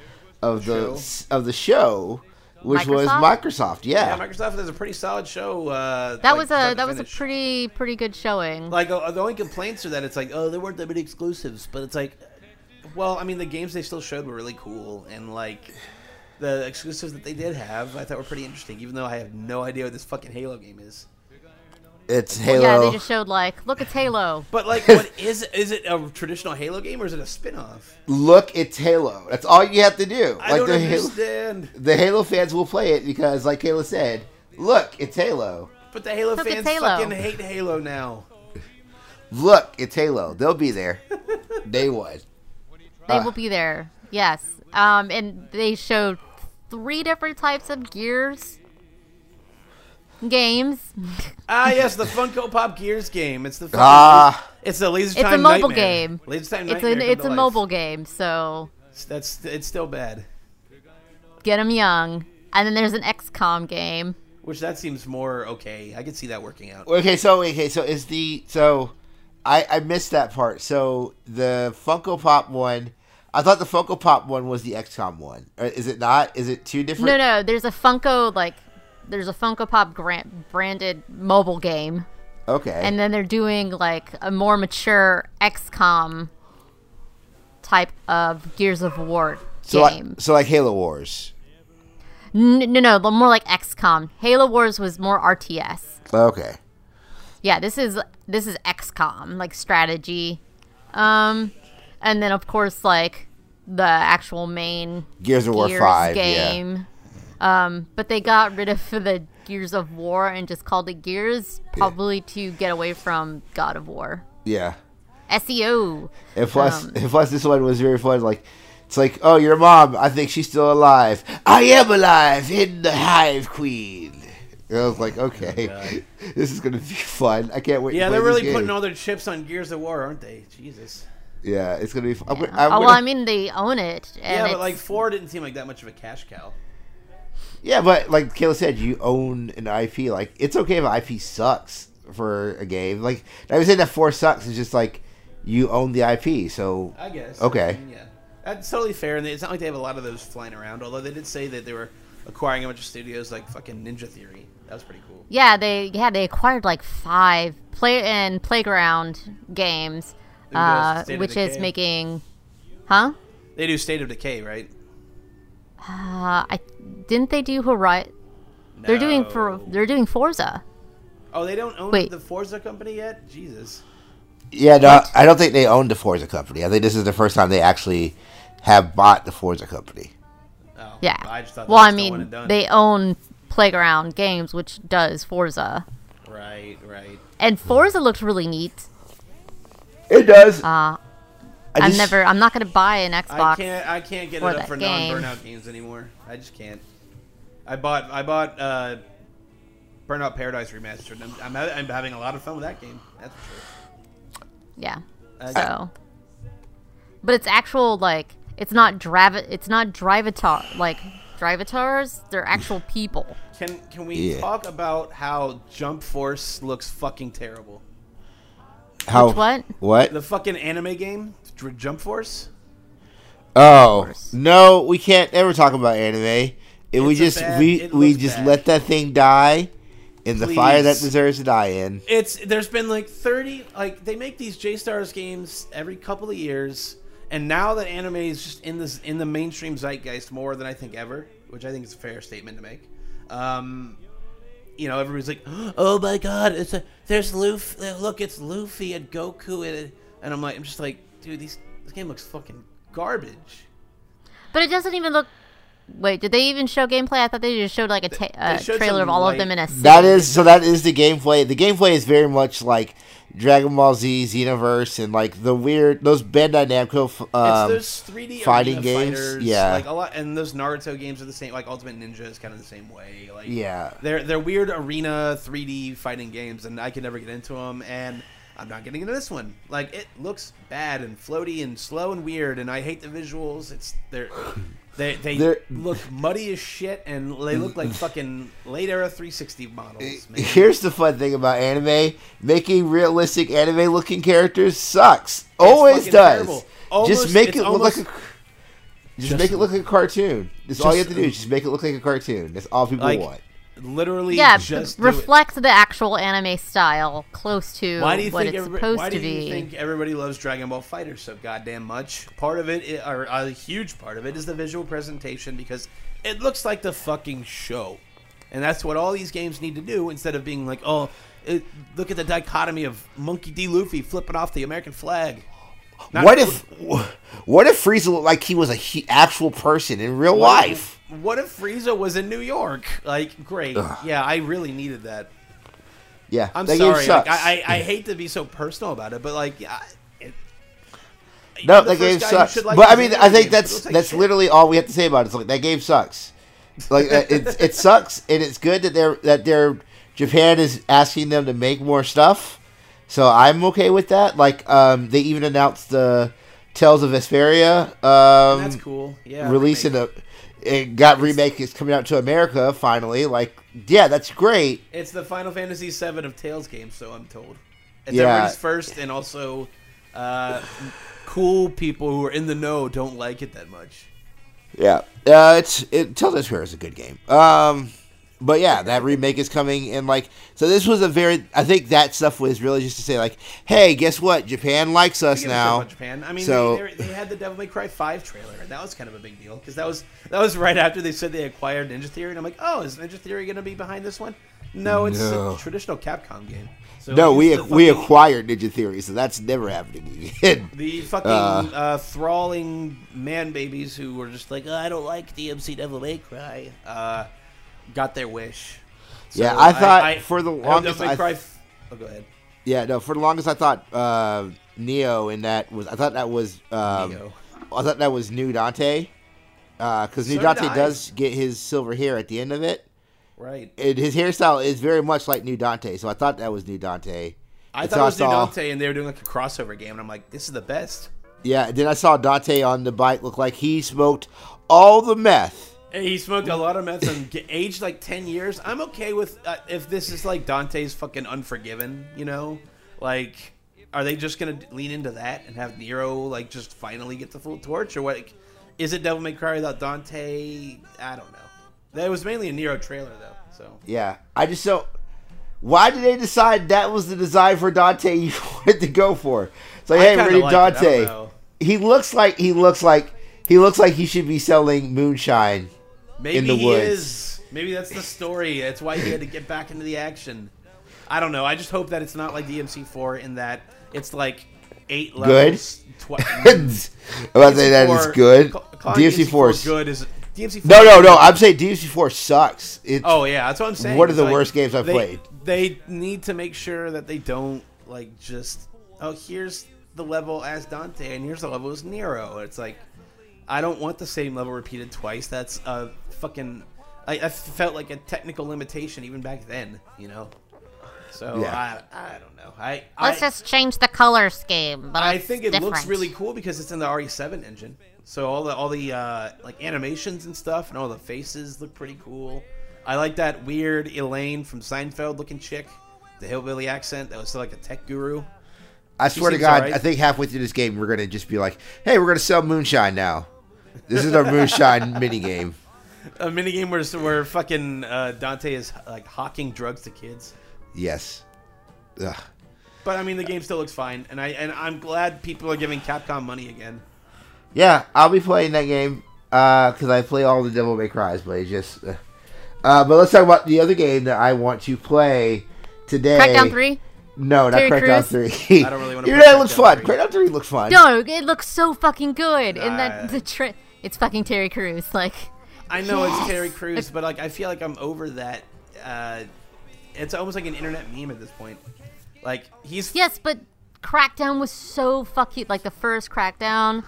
of the of the show, which was Microsoft? Microsoft. Yeah, Yeah, Microsoft has a pretty solid show. Uh, That like, was a that was a pretty pretty good showing. Like uh, the only complaints are that it's like, oh, there weren't that many exclusives, but it's like, well, I mean, the games they still showed were really cool, and like the exclusives that they did have, I thought were pretty interesting. Even though I have no idea what this fucking Halo game is. It's Halo. yeah, they just showed like, look, it's Halo. But like, what is is it a traditional Halo game or is it a spin-off? Look, it's Halo. That's all you have to do. I like don't the Halo, understand. the Halo fans will play it because, like Kayla said, look, it's Halo. But the Halo Look, fans Halo. fucking hate Halo now. Look, it's Halo. They'll be there. Day one. They Uh, will be there. Yes. Um, and they showed three different types of Gears games. Ah, yes, the Funko Pop Gears game. It's the fucking, Ah. it's the Laser time. It's a mobile Nightmare. game. Laser Time It's Nightmare a it's a life. mobile game, so That's it's still bad. get them young. And then there's an XCOM game. Which that seems more okay. I could see that working out. Okay, so okay, so is the so I I missed that part. So the Funko Pop one, I thought the Funko Pop one was the XCOM one. Is it not? Is it two different? No, no, there's a Funko like there's a Funko Pop grant branded mobile game, Okay. and then they're doing like a more mature XCOM type of Gears of War so game. like so like Halo Wars. N- no, no, more like XCOM. Halo Wars was more RTS. Okay. Yeah, this is this is XCOM, like strategy. Um, and then of course like the actual main Gears of War Gears Five. Yeah. Game. Um, but they got rid of the Gears of War and just called it Gears, probably to get away from God of War. Yeah. SEO. And plus, Um, and plus, this one was very fun. Like, it's like, oh, your mom. I think she's still alive. I am alive in the Hive Queen. And I was like, okay, this is gonna be fun. I can't wait. Yeah, to they're play this really putting all their chips on Gears of War, aren't they? Jesus. Yeah, it's gonna be. Fun. I'm, I'm oh, well, gonna- I mean, they own it. And Yeah, but like four didn't seem like that much of a cash cow. Yeah, but like Kayla said, you own an IP. Like, it's okay if an IP sucks for a game. Like, I was saying that four sucks. It's just like you own the IP. So I guess. Okay. I mean, yeah, that's totally fair, and it's not like they have a lot of those flying around. Although they did say that they were acquiring a bunch of studios like fucking Ninja Theory. That was pretty cool. yeah, they yeah they acquired like five play and playground games, uh, does State of which is making, huh? They do State of Decay, right? Uh, I didn't they do Horizon? They're doing for they're doing Forza. Oh, they don't own Wait. the Forza company yet. Jesus. yeah, no, I don't think they own the Forza company. I think this is the first time they actually have bought the Forza company. Oh, Yeah. I just thought. well, I was the one mean, they own Playground Games, which does Forza, Right, right. and Forza looks really neat. It does. Uh, I I'm never. I'm not gonna buy an Xbox. I can't. I can't get for it up for game. non-burnout games anymore. I just can't. I bought. I bought uh, Burnout Paradise remastered. I'm, I'm, I'm having a lot of fun with that game. That's for sure. Yeah. Uh, So, but it's actual like it's not drive. It's not drivatar like drivatars. They're actual people. Can Can we Yeah. talk about how Jump Force looks fucking terrible? How Which what? What? The fucking anime game, Dr- Jump Force. Oh course. no, we can't ever talk about anime. If we It's a just bad- we we just bad. let that thing die in the fire that deserves to die in. It's there's been like 30 like they make these J Stars games every couple of years and now that anime is just in this in the mainstream zeitgeist more than I think ever, which I think is a fair statement to make. Um you know, everybody's like, "Oh my god, it's a there's Luffy. Look, it's Luffy and Goku and and I'm like I'm just like, dude, these this game looks fucking garbage. But it doesn't even look. Wait, did they even show gameplay? I thought they just showed like a ta- uh, showed trailer of all light- of them in a. City. That is so. That is the gameplay. The gameplay is very much like Dragon Ball Z Xenoverse and like the weird those Bandai Namco f- um, it's those 3D fighting arena games, fighters, yeah. like a lot, and those Naruto games are the same. Like Ultimate Ninja is kind of the same way. Like Yeah. they're they're weird arena 3D fighting games, and I can never get into them. And I'm not getting into this one. Like it looks bad and floaty and slow and weird, and I hate the visuals. It's they're. They, they They're- look muddy as shit, and they look like fucking late era 360 models. Man. Here's the fun thing about anime: making realistic anime-looking characters sucks. Always does. Almost- just make it look almost- like a. Just, Just- make it look like a cartoon. That's all you have to do. Just make it look like a cartoon. That's all people Like, want. Literally, Yeah, just reflect the actual anime style close to Why do you what think? it's supposed why do to be. think everybody loves Dragon Ball Fighter so goddamn much? Part of it, or a huge part of it, is the visual presentation because it looks like the fucking show, and that's what all these games need to do. Instead of being like, oh, it, look at the dichotomy of Monkey D. Luffy flipping off the American flag. Not- What if, what if Frieza looked like he was a he, actual person in real what- life? What if Frieza was in New York? Like, great. Yeah, I really needed that. Yeah, I'm that game sorry. sucks. Like, I, I I hate to be so personal about it, but like, yeah, it, No, that game first guy who sucks. like but I mean, I think that's like that's shit. literally all we have to say about it. It's like that game sucks. Like it, it sucks, and it's good that they're that they're Japan is asking them to make more stuff. So I'm okay with that. Like um, they even announced the Tales of Vesperia. Um, That's cool. Yeah. releasing remake. a it got remake is coming out to America finally. Like yeah, that's great. It's the Final Fantasy VII of Tales games, so I'm told. It's Yeah. everybody's first, and also uh, cool people who are in the know don't like it that much. Yeah, uh, it's it Tales of Vesperia is a good game. Um, but yeah, that remake is coming, and like so, this was a very. I think that stuff was really just to say like, hey, guess what? Japan likes us now. Japan. I mean, So- they, they, had the Devil May Cry Five trailer, and that was kind of a big deal because that was that was right after they said they acquired Ninja Theory, and I'm like, oh, is Ninja Theory going to be behind this one? No, it's No. a traditional Capcom game. So No, we we fucking- acquired Ninja Theory, so that's never happening again. The fucking Uh, uh, thralling man babies who were just like, oh, I don't like DMC Devil May Cry, uh, got their wish. So Yeah, I thought for the longest I- Cry. Oh, go ahead. Yeah, no. For the longest, I thought uh, Nero in that was. I thought that was. Um, Nero. I thought that was New Dante, because New So Dante I. does get his silver hair at the end of it. Right. And his hairstyle is very much like New Dante, so I thought that was New Dante. I And thought so it was New Dante, and they were doing like a crossover game, and I'm like, this is the best. Yeah, then I saw Dante on the bike look like he smoked all the meth. He smoked a lot of meth and aged like ten years. I'm okay with uh, if this is like Dante's fucking Unforgiven. You know, like, are they just gonna lean into that and have Nero like just finally get the full torch, or what? Like, is it Devil May Cry without Dante? I don't know. That was mainly a Nero trailer though, so Yeah, I just don't. Why did they decide that was the design for Dante you wanted to go for? It's like, I hey, like it, Dante. He looks like he looks like he looks like he should be selling moonshine. Maybe the he woods. is. Maybe that's the story. That's why he had to get back into the action. I don't know. I just hope that it's not like DMC4 in that it's like eight Good? levels. Tw- I'm about to say that it's good. DMC4 is good is DMC4. no, no, no. I'm saying DMC4 sucks. It's Oh yeah, that's what I'm saying. One of the worst games I've they- played. They need to make sure that they don't like just oh here's the level as Dante and here's the level as Nero. It's like I don't want the same level repeated twice. That's a fucking. I, I felt like a technical limitation even back then. You know. So Yeah. I I don't know. I Let's I, just change the color scheme. But I think it looks really cool because it's in the RE7 engine. So all the all the uh, like animations and stuff and all the faces look pretty cool. I like that weird Elaine from Seinfeld looking chick, the hillbilly accent that was still like a tech guru. I swear to God, alright. I think halfway through this game we're gonna just be like, hey, we're gonna sell moonshine now. This is our moonshine mini game. A minigame where where fucking uh, Dante is like hawking drugs to kids. Yes. Ugh. But I mean, the game still looks fine, and I and I'm glad people are giving Capcom money again. Yeah, I'll be playing that game because I play all the Devil May Cries, but it just. Uh, uh, but let's talk about the other game that I want to play today. Crackdown 3? No, not Crackdown Crews? Three. I don't really wanna Even play though it looks fun. 3. Crackdown Three looks fun. No, it looks so fucking good. and Nah. that the tri- it's fucking Terry Crews. Like, I know Yes. it's Terry Crews, but like I feel like I'm over that. Uh, it's almost like an internet meme at this point. Like he's yes, but Crackdown was so fucking like the first Crackdown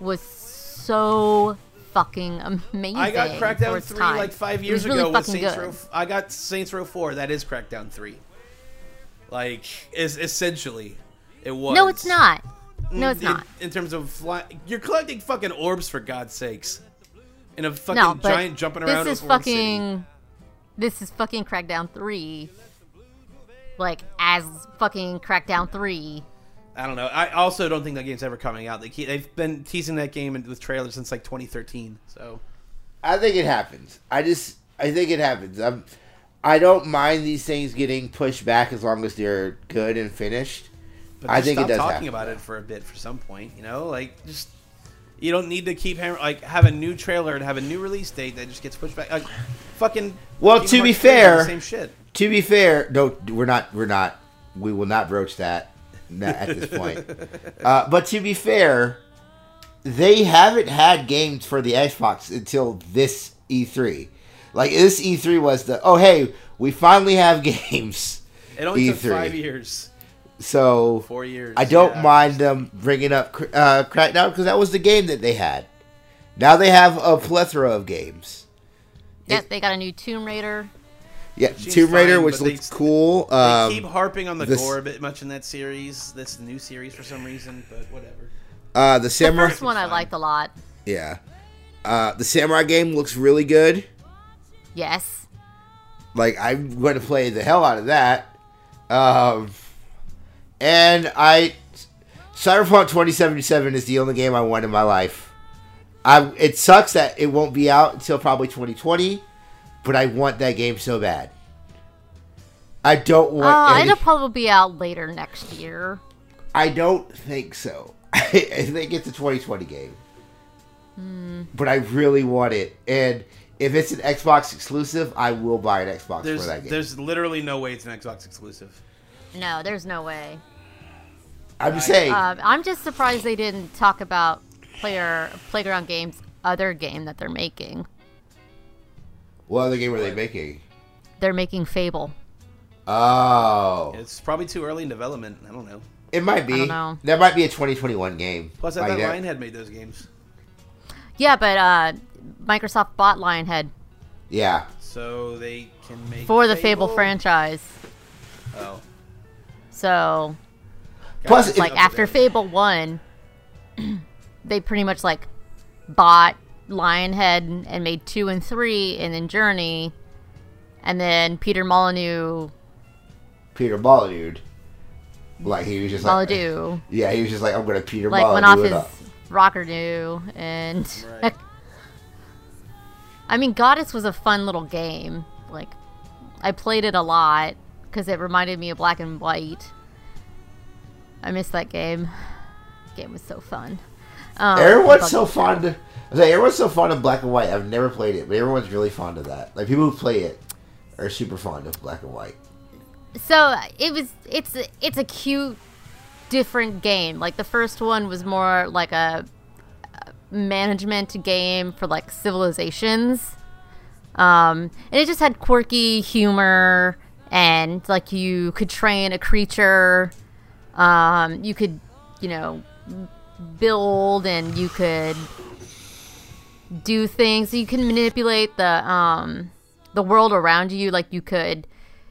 was so fucking amazing. I got Crackdown three time. like five years really ago with Saints good. Row. I got Saints Row four. That is Crackdown three. Like is essentially it was. No, it's not. No, it's in, not. In terms of fly, you're collecting fucking orbs for God's sakes, in a fucking No, but giant jumping around. this is open world city. fucking. This is fucking Crackdown three. Like as fucking Crackdown three. I don't know. I also don't think that game's ever coming out. They keep, they've been teasing that game with trailers since like 2013. So I think it happens. I just, I think it happens. I'm, I don't mind these things getting pushed back as long as they're good and finished. But I just think it stop does talking happen. about it for a bit for some point. You know, like just you don't need to keep hammer like have a new trailer and have a new release date that just gets pushed back. Like fucking. Well, to be Hearts 3 did the fair- same shit. To be fair, no, we're not. We're not. We will not broach that at this point. uh, but to be fair, they haven't had games for the Xbox until this E3. Like this E3 was the oh hey we finally have games. It only took E3. five years, So four years. I don't yeah. mind them bringing up Cr- uh, Crackdown because that was the game that they had. Now they have a plethora of games. Yeah, It- they got a new Tomb Raider. Yeah, Seems Tomb Raider, fine, which but they looks cool. They Um, keep harping on the this- gore a bit much in that series, this new series for some reason, but whatever. uh, the The samurai. first one I liked a lot. Yeah, uh, the samurai game looks really good. Yes. Like I'm going to play the hell out of that. Um, and I, Cyberpunk 2077 is the only game I want in my life. I it sucks that it won't be out until probably 2020, but I want that game so bad. I don't want. Uh, any- it'll probably be out later next year. I don't think so. I think it's a 2020 game. But I really want it, and if it's an Xbox exclusive, I will buy an Xbox There's for that game. there's literally no way it's an Xbox exclusive. No, there's no way. I'm just saying. Um, I'm just surprised they didn't talk about player Playground Games' other game that they're making. what other game are they making? They're making Fable. Oh, It's probably too early in development. I don't know. it might be. don't know. That might be a 2021 game. Plus, I Like thought that- Lionhead made those games, Yeah, but uh, Microsoft bought Lionhead Yeah. so they can make for the Fable franchise. Oh, So, Plus, Guys, if- like after Fable One, they pretty much like bought Lionhead and made two and three, and then Journey, and then Peter Molyneux, Peter Molyneux. Like he was just like, Molyneux, yeah, he was just like, I'm gonna Peter like Molyneux went off it his up. rocker new, and Right. I mean, Godus was a fun little game. Like, I played it a lot because it reminded me of Black and White. I miss that game. Game was so fun. Um, Everyone's so fond of. I like, everyone's so fond of black and white. I've never played it, but everyone's really fond of that. Like people who play it are super fond of black and white. so it was it's it's a cute different game like the first one was more like a a management game for like civilizations um and it just had quirky humor and like you could train a creature um you could you know build and you could do things. You can manipulate the um the world around you. Like you could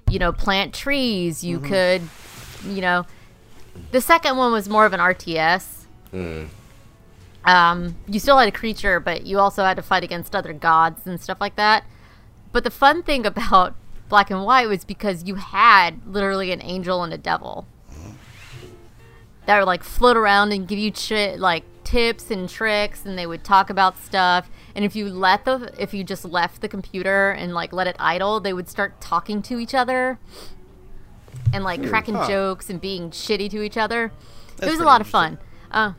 you know plant trees. You could you know the second one was more of an rts um you still had a creature but you also had to fight against other gods and stuff like that. But the fun thing about black and white was because you had literally an angel and a devil that would like float around and give you tri- like tips and tricks and they would talk about stuff and if you let the if you just left the computer and like let it idle they would start talking to each other and like cracking Huh. jokes and being shitty to each other That's it was a lot of fun uh,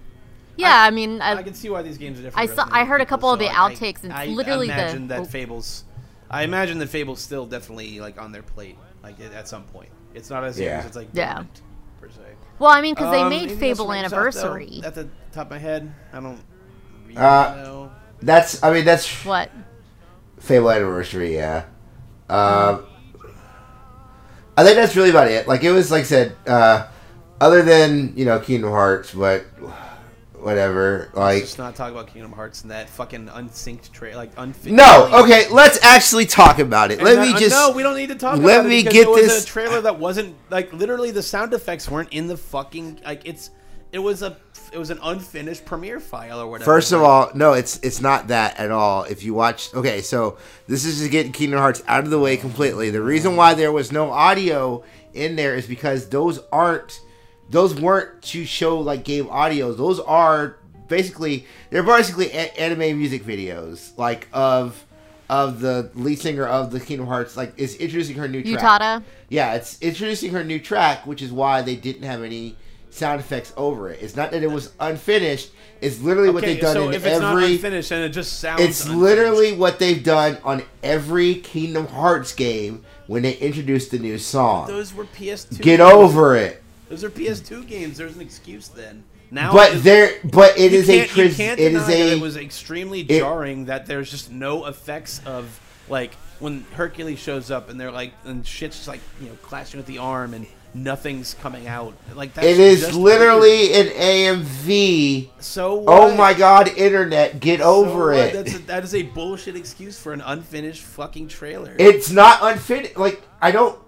yeah I, mean I, I can see why these games are different. I saw- I heard a people, couple of the I- outtakes, and I, it's literally the- I imagine that oh. Fables. I imagine that Fable's still definitely like on their plate, like at at some point. It's not as series. Yeah. It's like Yeah. per se. Well I mean because Um, they made Fable from Anniversary though, at the top of my head, I don't really Uh, know. That's. I mean, that's what Fable Anniversary. Yeah. Um, I think that's really about it. Like it was, like I said, uh, other than you know Kingdom Hearts, but whatever. Like Let's not talk about Kingdom Hearts and that fucking unsynced trailer, like unfit. no. Okay, let's actually talk about it. And Let that- me just. no, we don't need to talk let about me get it was this- a trailer that wasn't like literally the sound effects weren't in the fucking like it's it was a it was an unfinished premiere file or whatever. First of all, no, it's it's not that at all. If you watch, okay, so this is just getting Kingdom Hearts out of the way completely. The reason why there was no audio in there is because those aren't, those weren't to show like game audios. Those are basically they're basically a- anime music videos, like of of the lead singer of the Kingdom Hearts, like is introducing her new track. Utada Yeah, it's introducing her new track, which is why they didn't have any sound effects over it. It's not that it was unfinished. It's literally what they've done so in if it's not every. unfinished and it just sounds, It's unfinished. literally what they've done on every Kingdom Hearts game when they introduced the new song. those were PS2. Get games. over it. Those are PS2 games. There's an excuse then. Now, But there, but it is a can't- you can't it is that a it was extremely it- jarring that there's just no effects of like when Hercules shows up and they're like and shit's just like you know clashing with the arm and nothing's coming out. Like that's It is literally weird. an AMV. so. Oh my god, internet, get So over what? it. That's a, that is a bullshit excuse for an unfinished fucking trailer. It's not unfinished. Like I don't.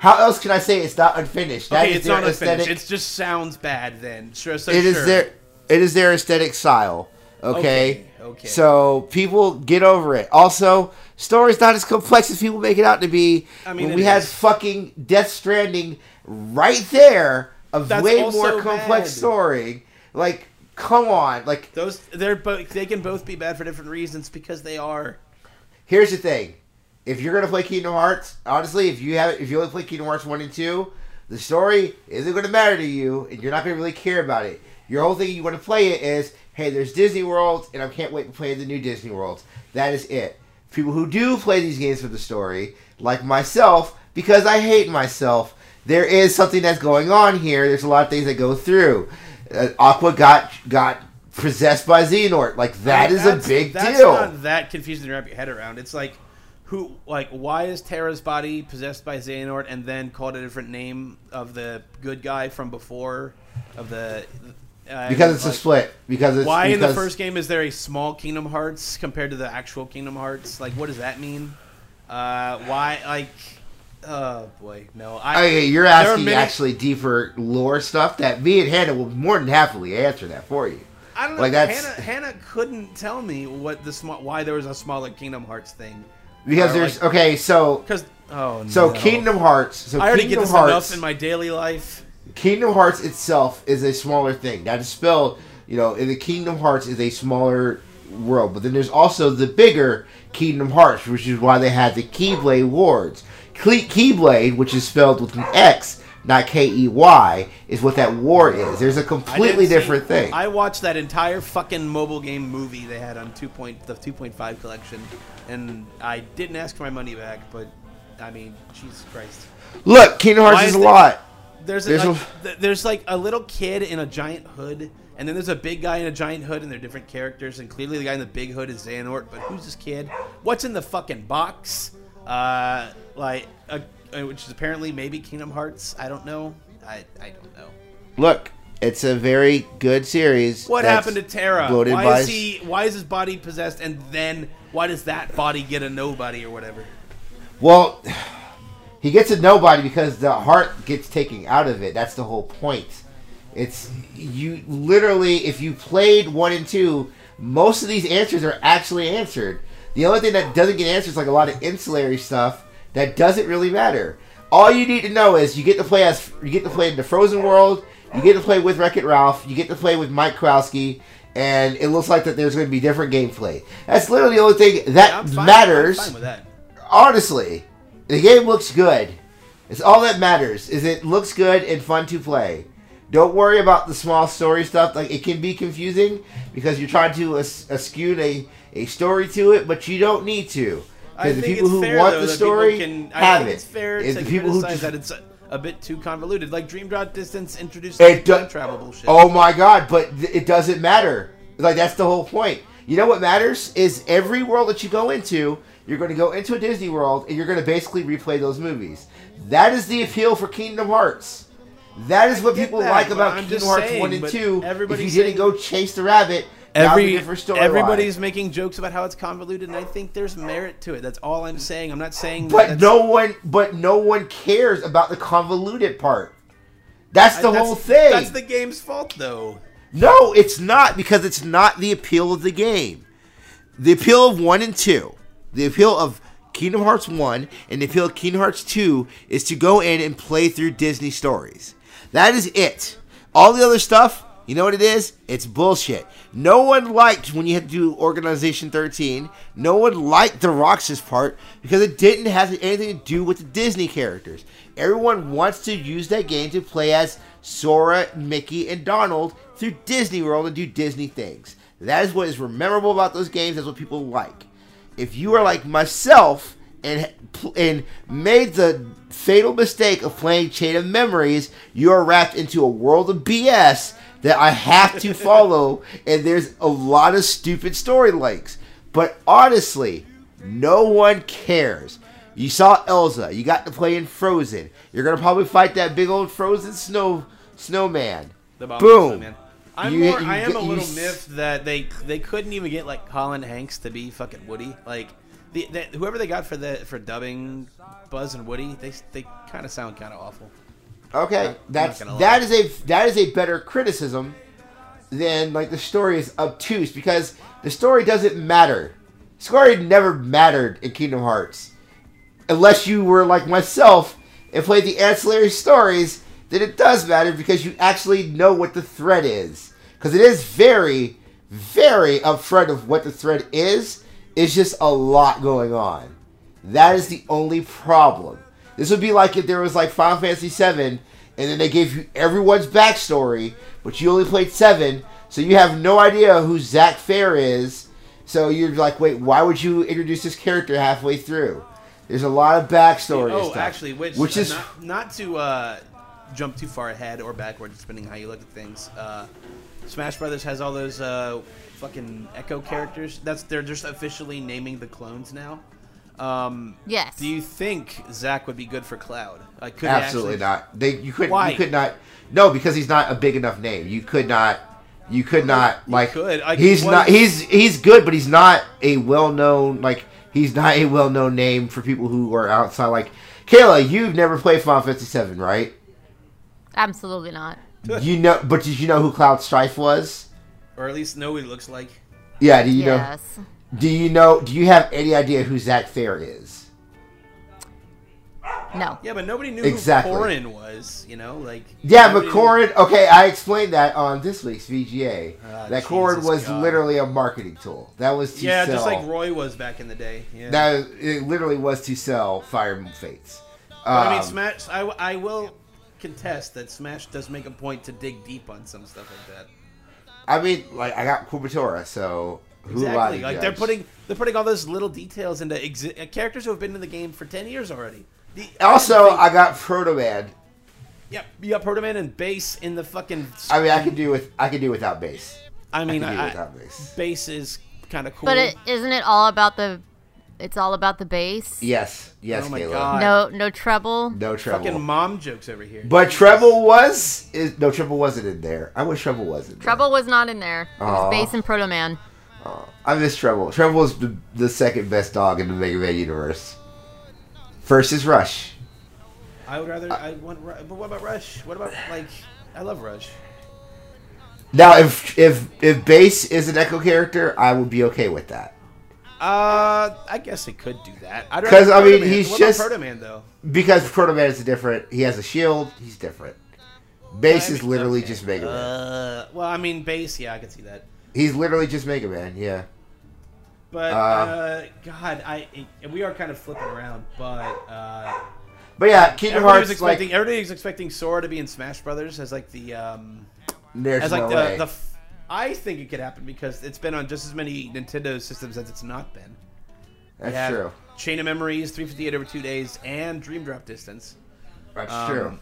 How else can I say it's not unfinished? That okay, is it's their not unfinished. aesthetic. It just sounds bad. Then sure. So It is sure. their. It is their aesthetic style. Okay. Okay, okay. So people get over it. Also, story's not as complex as people make it out to be. I mean, we had fucking Death Stranding right there, a That's way more complex bad. story. Like, come on. Like, Those they're both they can both be bad for different reasons because they are. here's the thing: if you're gonna play Kingdom Hearts, honestly, if you have, if you only play Kingdom Hearts one and two, the story isn't gonna matter to you, and you're not gonna really care about it. Your whole thing you want to play it is, hey, there's Disney World, and I can't wait to play the new Disney Worlds. That is it. People who do play these games for the story, like myself, because I hate myself, there is something that's going on here. There's a lot of things that go through. Uh, Aqua got got possessed by Xehanort. Like that I mean, is that's- a big that's deal. not that confusing to wrap your head around. It's like, who, like, why is Terra's body possessed by Xehanort and then called a different name of the good guy from before, of the? Uh, because it's like, a split. Because it's Why in the first game is there a small Kingdom Hearts compared to the actual Kingdom Hearts? Like, what does that mean? Uh, why, like, oh boy, no. I, Okay, you're asking many- actually deeper lore stuff that me and Hannah will more than happily answer that for you. I don't know. like, that's- Hannah, Hannah couldn't tell me what the small, why there was a smaller Kingdom Hearts thing. Because there's like- okay, so Because oh so no. Kingdom Hearts. So I already Kingdom get this Hearts. enough in my daily life. Kingdom Hearts itself is a smaller thing. That is spelled, you know, in the Kingdom Hearts is a smaller world. But then there's also the bigger Kingdom Hearts, which is why they had the Keyblade Wards. Keyblade, which is spelled with an X, not K E Y, is what that war is. There's a completely didn't see- different thing. I watched that entire fucking mobile game movie they had on two point the two point five collection, and I didn't ask for my money back. But I mean, Jesus Christ. Look, Kingdom Hearts Why is is a lot. There's There's a, a- there's like a little kid in a giant hood, and then there's a big guy in a giant hood, and they're different characters. And clearly, the guy in the big hood is Xehanort, but who's this kid? What's in the fucking box? Uh, like, uh, Uh, which is apparently maybe Kingdom Hearts. I don't know. I I don't know. Look, it's a very good series. What happened to Terra? Why by is he? Why is his body possessed? And then why does that body get a nobody or whatever? Well, he gets a nobody because the heart gets taken out of it. That's the whole point. It's you literally, if you played one and two, most of these answers are actually answered. The only thing that doesn't get answered is like a lot of ancillary stuff that doesn't really matter. All you need to know is you get to play as you get to play in the Frozen world. You get to play with Wreck It Ralph. You get to play with Mike Krowski, and it looks like that there's going to be different gameplay. That's literally the only thing that fine, matters I'm fine with that. honestly, the game looks good. It's all that matters. Is it looks good and fun to play. Don't worry about the small story stuff. Like it can be confusing because you're trying to as- askew a, a story to it, but you don't need to. Because the people who fair, want though, the story can, I have it. It's fair It's to the people who just- that it's a, a bit too convoluted. Like Dream Drop Distance introduced It time do- travel bullshit. Oh my god! But th- it doesn't matter. Like that's the whole point. You know what matters is every world that you go into, you're going to go into a Disney World and you're going to basically replay those movies. That is the appeal for Kingdom Hearts. That is I what people that, like about Kingdom Hearts saying, one and two. If you didn't go chase the rabbit, that would be Every a different story. everybody's making jokes about how it's convoluted, and I think there's merit to it. That's all I'm saying. I'm not saying. But no one, but no one cares about the convoluted part. That's I- the that's- whole thing. That's the game's fault, though. No, it's not because it's not the appeal of the game. The appeal of 1 and 2, the appeal of Kingdom Hearts 1 and the appeal of Kingdom Hearts 2 is to go in and play through Disney stories. That is it. All the other stuff, you know what it is? It's bullshit. No one liked when you had to do Organization 13. No one liked the Roxas part because it didn't have anything to do with the Disney characters. Everyone wants to use that game to play as Sora, Mickey, and Donald through Disney World and do Disney things. That is what is memorable about those games. That's what people like. If you are like myself and and made the fatal mistake of playing Chain of Memories, you are wrapped into a world of BS that I have to follow, and there's a lot of stupid story links. But honestly, no one cares. You saw Elsa. You got to play in Frozen. You're gonna probably fight that big old frozen snow snowman. The Boom. Man. I'm You- more. you I am get- a little miffed that they they couldn't even get like Colin Hanks to be fucking Woody. Like the, the whoever they got for the for dubbing Buzz and Woody, they they kind of sound kind of awful. Okay, not that's that is a that is a better criticism than like the story is obtuse because the story doesn't matter. Story never mattered in Kingdom Hearts, unless you were like myself and played the ancillary stories. Then it does matter because you actually know what the thread is. Because it is very, very upfront of what the thread is. It's just a lot going on. That is the only problem. This would be like if there was like Final Fantasy VII, and then they gave you everyone's backstory, but you only played seven, so you have no idea who Zack Fair is. So you're like, wait, why would you introduce this character halfway through? There's a lot of backstory. Oh, stuff, actually, which which is not, not to uh, jump too far ahead or backwards, depending how you look at things. Uh, Smash Brothers has all those uh, fucking Echo characters. That's they're just officially naming the clones now. Um, Yes. Do you think Zack would be good for Cloud? Like, could he absolutely actually- not. They you could Why? you could not. No, because he's not a big enough name. You could not. You could not like. could. I- he's what not. He's he's good, but he's not a well known like. He's not a well known name for people who are outside. Like Kayla, you've never played Final Fantasy Seven, right? Absolutely not. You know, but did you know who Cloud Strife was? or at least know what he looks like? Yeah. Do you know? Yes. Do you know? Do you have any idea who Zack Fair is? No. Yeah, but nobody knew Exactly. who Corrin was. You know, like Yeah, nobody but knew- Corrin. Okay, I explained that on this week's VGA. Ah, that Corrin Jesus was God. literally a marketing tool. That was to Yeah, sell. just like Roy was back in the day. Yeah. That it literally was to sell Fire Emblem Fates. But I mean, Um, Smash. I, I will contest that Smash does make a point to dig deep on some stuff like that. I mean, like I got Kubatora, so who am I Exactly. to Like they're putting they're putting all those little details into exi- uh, characters who have been in the game for ten years already. The, Also, the I got Proto Man. Yep, you got Proto Man and Bass in the fucking. I mean, I could do with I could do without bass. I mean, I could do I, without bass. Bass is kind of cool. But it isn't it all about the it's all about the bass? Yes, yes, Oh my Kayla. God. No no treble. No treble. fucking mom jokes over here. but treble was is no treble wasn't in there. I wish treble was in there. Treble was not in there. It was Aw. bass and Proto Man. Oh, I miss Treble. Treble is the, the second best dog in the Mega Man universe. First is Rush. I would rather. I want. Ru- But what about Rush? What about like? I love Rush. Now, if if if Bass is an Echo character, I would be okay with that Uh, I guess it could do that. I'd 'Cause, rather I mean, he's what just- Proto Man though. because Proto Man is different. He has a shield. He's different. Bass I is mean, literally okay. just Mega Man. Uh, well, I mean, bass. Yeah, I can see that. He's literally just Mega Man. Yeah. But Uh, uh, God, I it, we are kind of flipping around. But uh, But yeah, Kingdom everybody was Hearts like expecting everybody was expecting Sora to be in Smash Brothers as like the um there's as no the, way. the I think it could happen because it's been on just as many Nintendo systems as it's not been. That's true. Chain of Memories, 358 over two days, and Dream Drop Distance. That's um, true.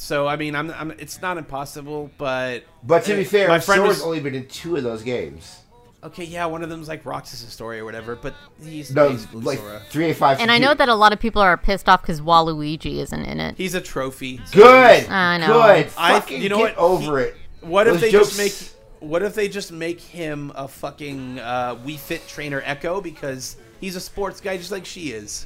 So I mean, I'm, I'm it's not impossible, but But to be fair, my friend has only been in two of those games. okay. Yeah, one of them's like Roxas' story or whatever, but he's No, he's like Sora. three eight five. And I know that a lot of people are pissed off because Waluigi isn't in it. He's a trophy. so Good. I know. Good. I- Fucking you know get what? over He- it. What if they jokes- just make? What if they just make him a fucking uh, Wii Fit trainer Echo because he's a sports guy just like she is?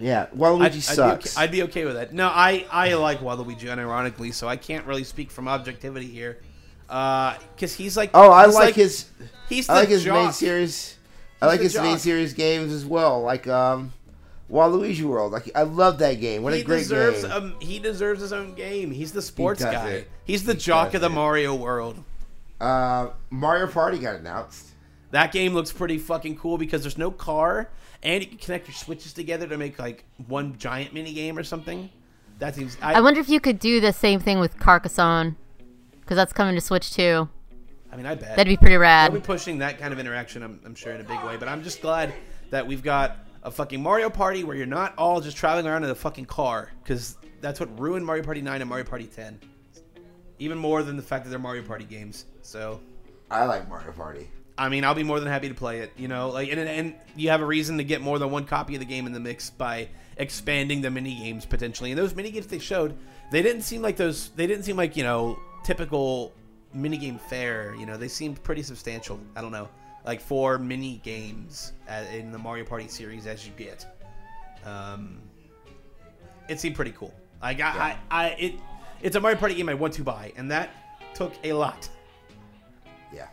Yeah. Waluigi I'd, sucks. I'd be, okay, I'd be okay with that. No, I I like Waluigi unironically, so I can't really speak from objectivity here. Because he's like oh, I he's like, his. he's the I like his main jock. series. I like his main series games as well. Like um, Waluigi World. Like I love that game. What he a great deserves game. um he deserves his own game. He's the sports does guy. it. He's the He jock of the it. Mario world. Uh, Mario Party got announced. That game looks pretty fucking cool because there's no car, and you can connect your switches together to make like one giant mini game or something. That seems. I, I wonder if you could do the same thing with Carcassonne, because that's coming to Switch too. I mean, I bet That'd be pretty They'll be pushing that kind of interaction. I'm, I'm sure in a big way. But I'm just glad that we've got a fucking Mario Party where you're not all just traveling around in a fucking car because that's what ruined Mario Party 9 and Mario Party 10. Even more than the fact that they're Mario Party games. So I like Mario Party. I mean, I'll be more than happy to play it. You know, like and and you have a reason to get more than one copy of the game in the mix by expanding the mini games potentially. And those mini games they showed, they didn't seem like those. They didn't seem like you know typical mini game fare. You know, they seemed pretty substantial. I don't know, like four mini games in the Mario Party series as you get. Um, it seemed pretty cool. I got I, I it. It's a Mario Party game I want to buy, and that took a lot. Yeah.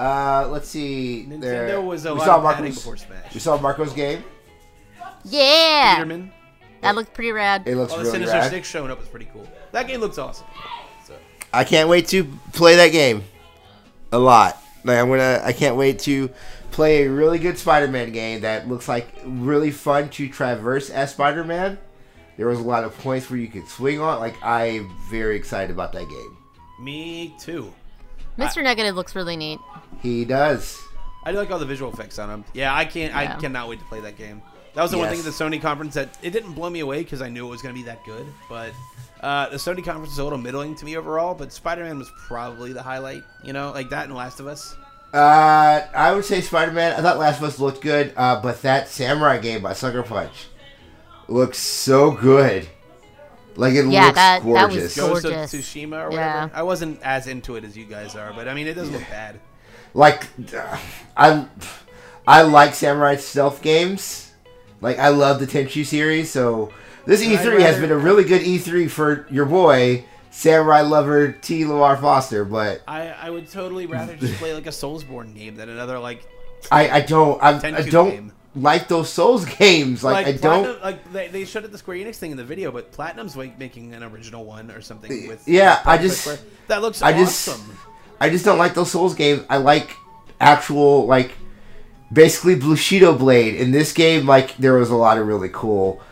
Uh, let's see. Nintendo there, was a we lot saw of Marco's, before Smash. We saw Marco's game. Yeah, Peterman. that looks pretty rad. It looks Oh, the really Sinister rad. Six showing up was pretty cool. That game looks awesome. So, I can't wait to play that game. A lot. Like I'm gonna. I can't wait to play a really good Spider-Man game that looks like really fun to traverse as Spider-Man. There was a lot of points where you could swing on. Like I'm very excited about that game. me too. Mr. Negative looks really neat. He does. I do like all the visual effects on him. Yeah, I can't. I cannot wait to play that game. That was the one thing at the Sony conference that it didn't blow me away because I knew it was going to be that good. But uh, the Sony conference is a little middling to me overall. But Spider-Man was probably the highlight. You know, like that and Last of Us. Uh, I would say Spider-Man. I thought Last of Us looked good, uh, but that Samurai game by Sucker Punch looks so good. Like it Yeah, looks that- that was gorgeous. Ghost of Tsushima or whatever. Yeah. I wasn't as into it as you guys are, but I mean, it doesn't look bad. like uh, I I like samurai stealth games. Like I love the Tenchu series, so this E3 has been a really good E3 for your boy Samurai lover T. Lamar Foster. But I, I would totally rather just play like a Soulsborne game than another like I I don't I, I don't game. Like those Souls games. Like, I don't. Like they, they showed it the Square Enix thing in the video, but Platinum's like making an original one or something with. Yeah, I just- Square. that looks I just- awesome. I just don't like those Souls games. I like actual like basically Bushido Blade. In this game, like there was a lot of really cool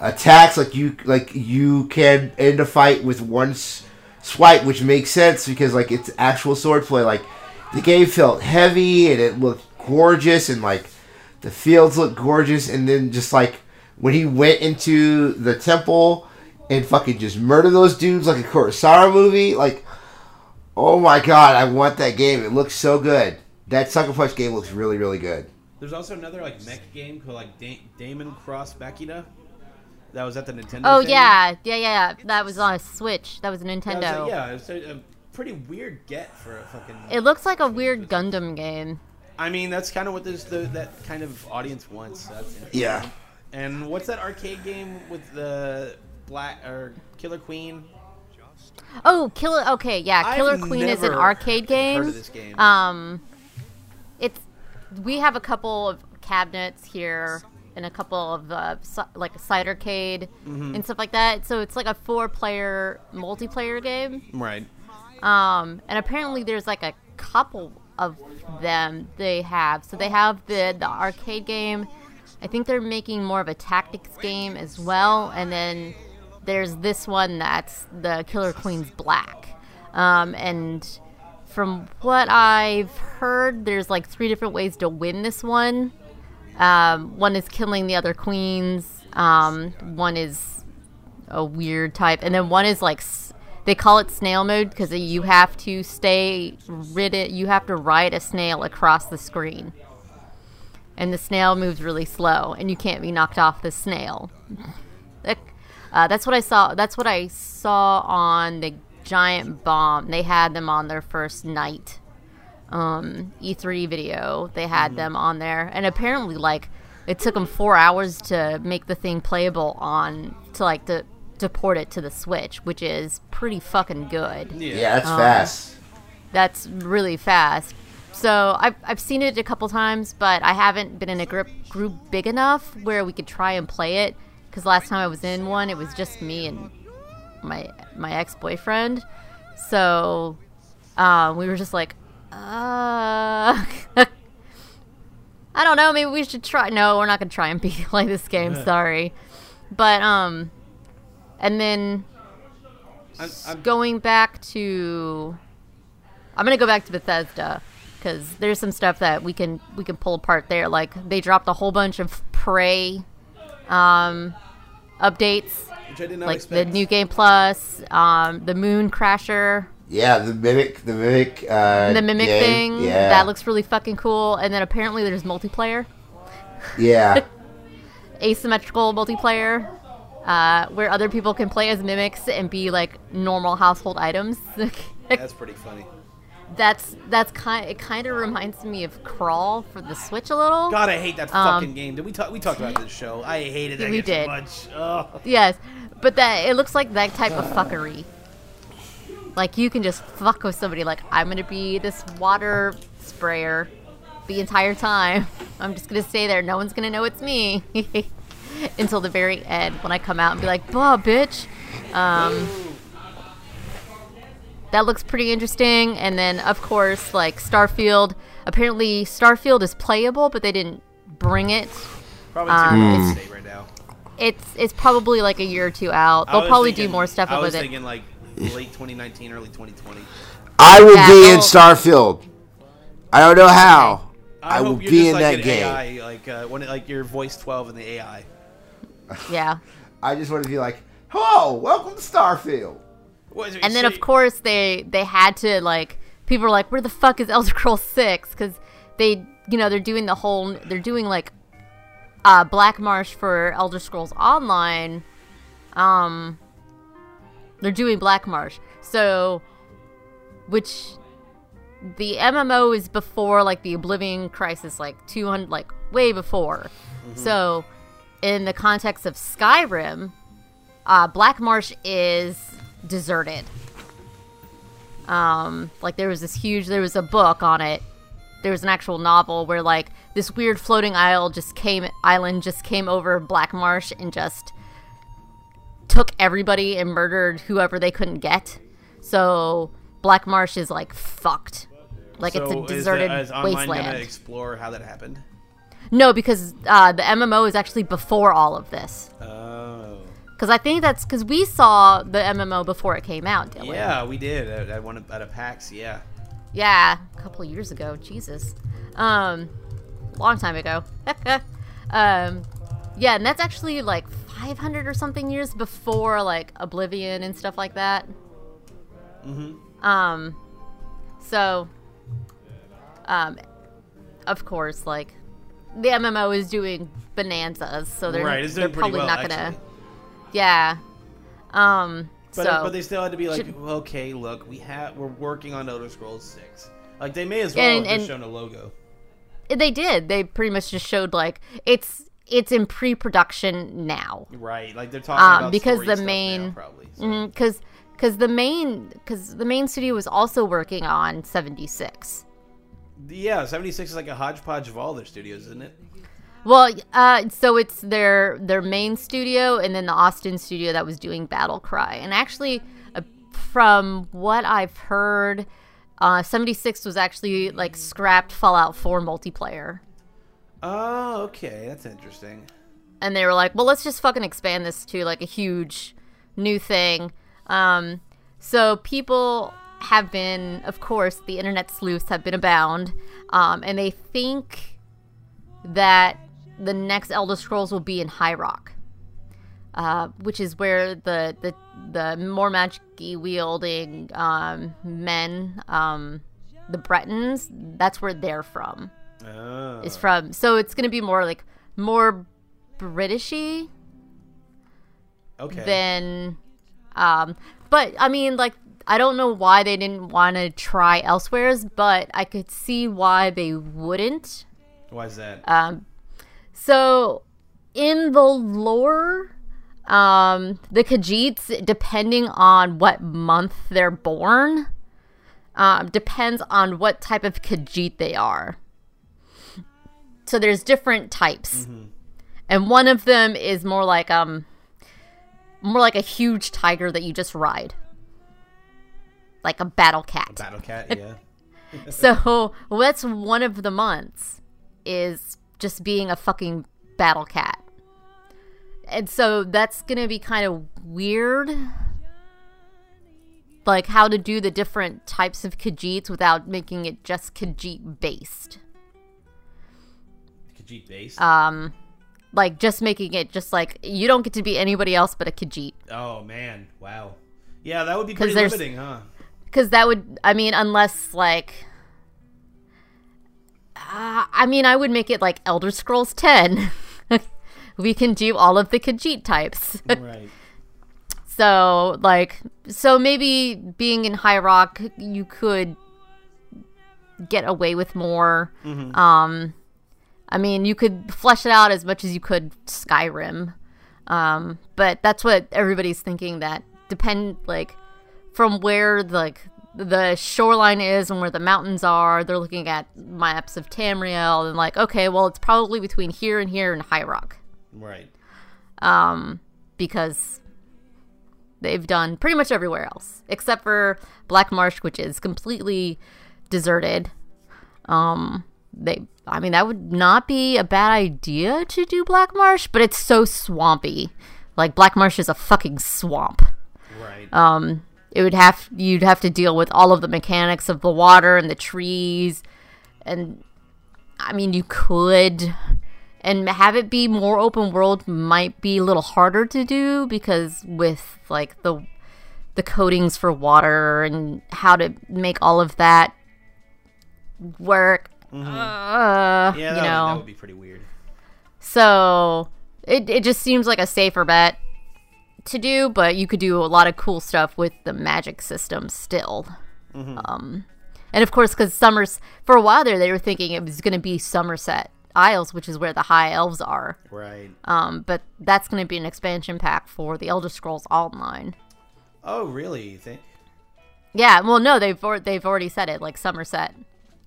attacks. Like you like you can end a fight with one s- swipe, which makes sense because like it's actual swordplay. Like the game felt heavy and it looked gorgeous and like the fields look gorgeous. And then just like when he went into the temple and fucking just murder those dudes like a Kurosawa movie, like. Oh my god, I want that game. It looks so good. That Sucker Punch game looks really, really good. There's also another like mech game called like da- Damon Cross Machina. That was at the Nintendo. Oh thing. yeah, yeah, yeah. That was on a Switch. That was a That was Nintendo. a- yeah, it's a, a pretty weird get for a fucking. It looks like a weird Gundam game. I mean, that's kind of what this the, that kind of audience wants. so That's. Yeah. And what's that arcade game with the black or Killer Queen? Oh, Killer. Okay, yeah, I've Killer Queen is an arcade game. heard of this game. Um, it's we have a couple of cabinets here and a couple of uh, like a cidercade Mm-hmm. and stuff like that. So it's like a four-player multiplayer game. Right. Um, and apparently there's like a couple of them they have. So they have the the arcade game. I think they're making more of a tactics game as well, and then there's this one that's the Killer Queen's Black. Um, and from what I've heard, there's like three different ways to win this one. Um, one is killing the other queens. Um, one is a weird type, and then one is like they call it snail mode because you have to stay ridden. You have to ride a snail across the screen, and the snail moves really slow, and you can't be knocked off the snail. Uh, that's what I saw. That's what I saw on the giant bomb. They had them on their first night um, E3 video. They had them on there, and apparently, like, it took them four hours to make the thing playable on to like to to port it to the Switch, which is pretty fucking good. Yeah. Yeah, that's Um, fast. That's really fast. So I've, I've seen it a couple times, but I haven't been in a group group big enough where we could try and play it. Because last time I was in one, it was just me and my my ex boyfriend. So uh, we were just like, uh, I don't know. Maybe we should try. No, we're not gonna try and be play this game. Sorry, but um, and then I'm, I'm, going back to I'm gonna go back to Bethesda because there's some stuff that we can we can pull apart there. Like they dropped a whole bunch of Prey um, updates, which I did not like expect. the new game plus, um, the Moon Crasher Yeah, the mimic, the mimic, uh, the mimic game. thing Yeah, that looks really fucking cool. And then apparently there's multiplayer, yeah. asymmetrical multiplayer, uh, where other people can play as mimics and be like normal household items. That's pretty funny. that's that's kind. It kind of reminds me of Crawl for the Switch a little. God, I hate that Um, fucking game. Did we talk? We talked about this show. I hated that We game did. so much. Ugh. Yes, but that it looks like that type of fuckery. Like you can just fuck with somebody. Like I'm gonna be this water sprayer the entire time. I'm just gonna stay there. No one's gonna know it's me until the very end when I come out and be like, "Bah, bitch." Um, that looks pretty interesting. And then of course, like Starfield. Apparently, Starfield is playable, but they didn't bring it. Probably Um, too it's- early to say right now. It's it's probably like a year or two out. They'll probably thinking- do more stuff I was with it. thinking like late 2019, early 2020. I will Yeah, be in Starfield. I don't know how. I, will hope you're be just in like that an game. AI, like uh, when it, like your voice 12 in the AI. Yeah. I just want to be like, "Hello, welcome to Starfield." What is And then so- of course they they had to like people were like, where the fuck is Elder Scrolls Six? Because they you know they're doing the whole they're doing like uh, Black Marsh for Elder Scrolls Online. Um, they're doing Black Marsh, so which the MMO is before like the Oblivion Crisis, like two hundred, like way before. So, in the context of Skyrim, uh, Black Marsh is deserted. Um, like there was this huge, there was a book on it. There was an actual novel where like this weird floating isle just came, island just came over Black Marsh and just took everybody and murdered whoever they couldn't get. So Black Marsh is like fucked. Like it's So a is the- deserted is, online wasteland. gonna explore how that happened? No, because uh, the MMO is actually before all of this. Oh. Because I think that's because we saw the MMO before it came out. Dylan. Yeah, we did at, at one of- at a PAX. Yeah. Yeah, a couple of years ago. Jesus. Um, long time ago. um, yeah, and that's actually like 500 or something years before like Oblivion and stuff like that. Mm-hmm. Um, so, um, of course, like the MMO is doing bonanzas, so they're right, they're probably well not gonna. actually. Yeah. Um. But, so, but they still had to be like, should- okay, look, we have we're working on Elder Scrolls Six. Like they may as well And- have and- shown a logo. They did. They pretty much just showed like it's it's in pre-production now. Right, like they're talking Um, about because the main- probably. so. Because because the main because the main studio was also working on 76. Yeah, seventy six is like a hodgepodge of all their studios, isn't it? Well, uh, so it's their their main studio and then the Austin studio that was doing Battle Cry. And actually, uh, from what I've heard, uh, 76 was actually like scrapped Fallout 4 multiplayer. Oh, okay, that's interesting. and they were like, "Well, let's just fucking expand this to like a huge new thing." Um, so people have been, of course, the internet sleuths have been abound, um, and they think that the next Elder Scrolls will be in High Rock, uh, which is where the the the more magic wielding um, men, um, the Bretons, that's where they're from Oh, is from. So it's gonna be more like more Britishy okay. than, um. But I mean, like I don't know why they didn't want to try elsewheres, but I could see why they wouldn't. Why is that? Um, so in the lore, um, the Khajiits, depending on what month they're born, um, depends on what type of Khajiit they are. So there's different types, and one of them is more like um, more like a huge tiger that you just ride, like a battle cat. Battle Cat, yeah. So that's one of the months is just being a fucking battle cat. And so that's going to be kind of weird. Like how to do the different types of Khajiits without making it just Khajiit based. Khajiit based. Um like just making it just like you don't get to be anybody else but a Khajiit. oh man, wow. Yeah, that would be pretty limiting, huh? Because that would I mean unless like. Uh, I mean, I would make it like Elder Scrolls 10. we can do all of the Khajiit types. right. So, like, so maybe being in High Rock, you could get away with more. Um, I mean, you could flesh it out as much as you could Skyrim. Um, but that's what everybody's thinking that depend, like, from where, like, the shoreline is and where the mountains are, they're looking at maps of Tamriel and, like, okay, well, it's probably between here and here and High Rock Right. because they've done pretty much everywhere else except for Black Marsh, which is completely deserted. Um, they, I mean, that would not be a bad idea to do Black Marsh, but it's so swampy. Like Black Marsh is a fucking swamp. Right. Um, it would have you'd have to deal with all of the mechanics of the water and the trees, and I mean, you could. And have it be more open world might be a little harder to do because with like the the coatings for water and how to make all of that work. Uh, yeah, that, you would, know. that would be pretty weird. so it, it just seems like a safer bet to do, but you could do a lot of cool stuff with the magic system still. Um, and of course, because Summers, for a while there, they were thinking it was going to be Summerset Isles, which is where the High Elves are. Right. Um, but that's going to be an expansion pack for the Elder Scrolls Online. Oh, really? You think? Yeah, well, no, they've they've already said it. Like Summerset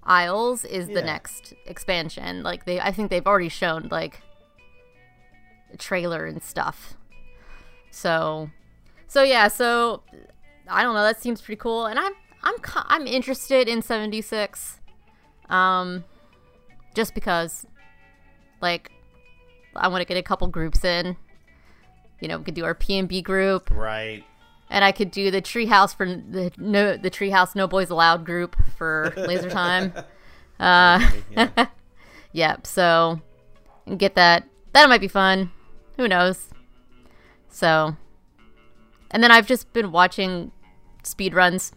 Isles is the Yeah. next expansion. Like they, I think they've already shown like trailer and stuff. So, so yeah, so I don't know. That seems pretty cool, and I'm I'm I'm interested in seventy six, um, just because, like, I want to get a couple groups in. You know, we could do our P and B group Right. and I could do the treehouse for the no the treehouse no boys allowed group for laser time. Uh, Yeah. yep. So get that. That might be fun. Who knows? So, and then I've just been watching speed runs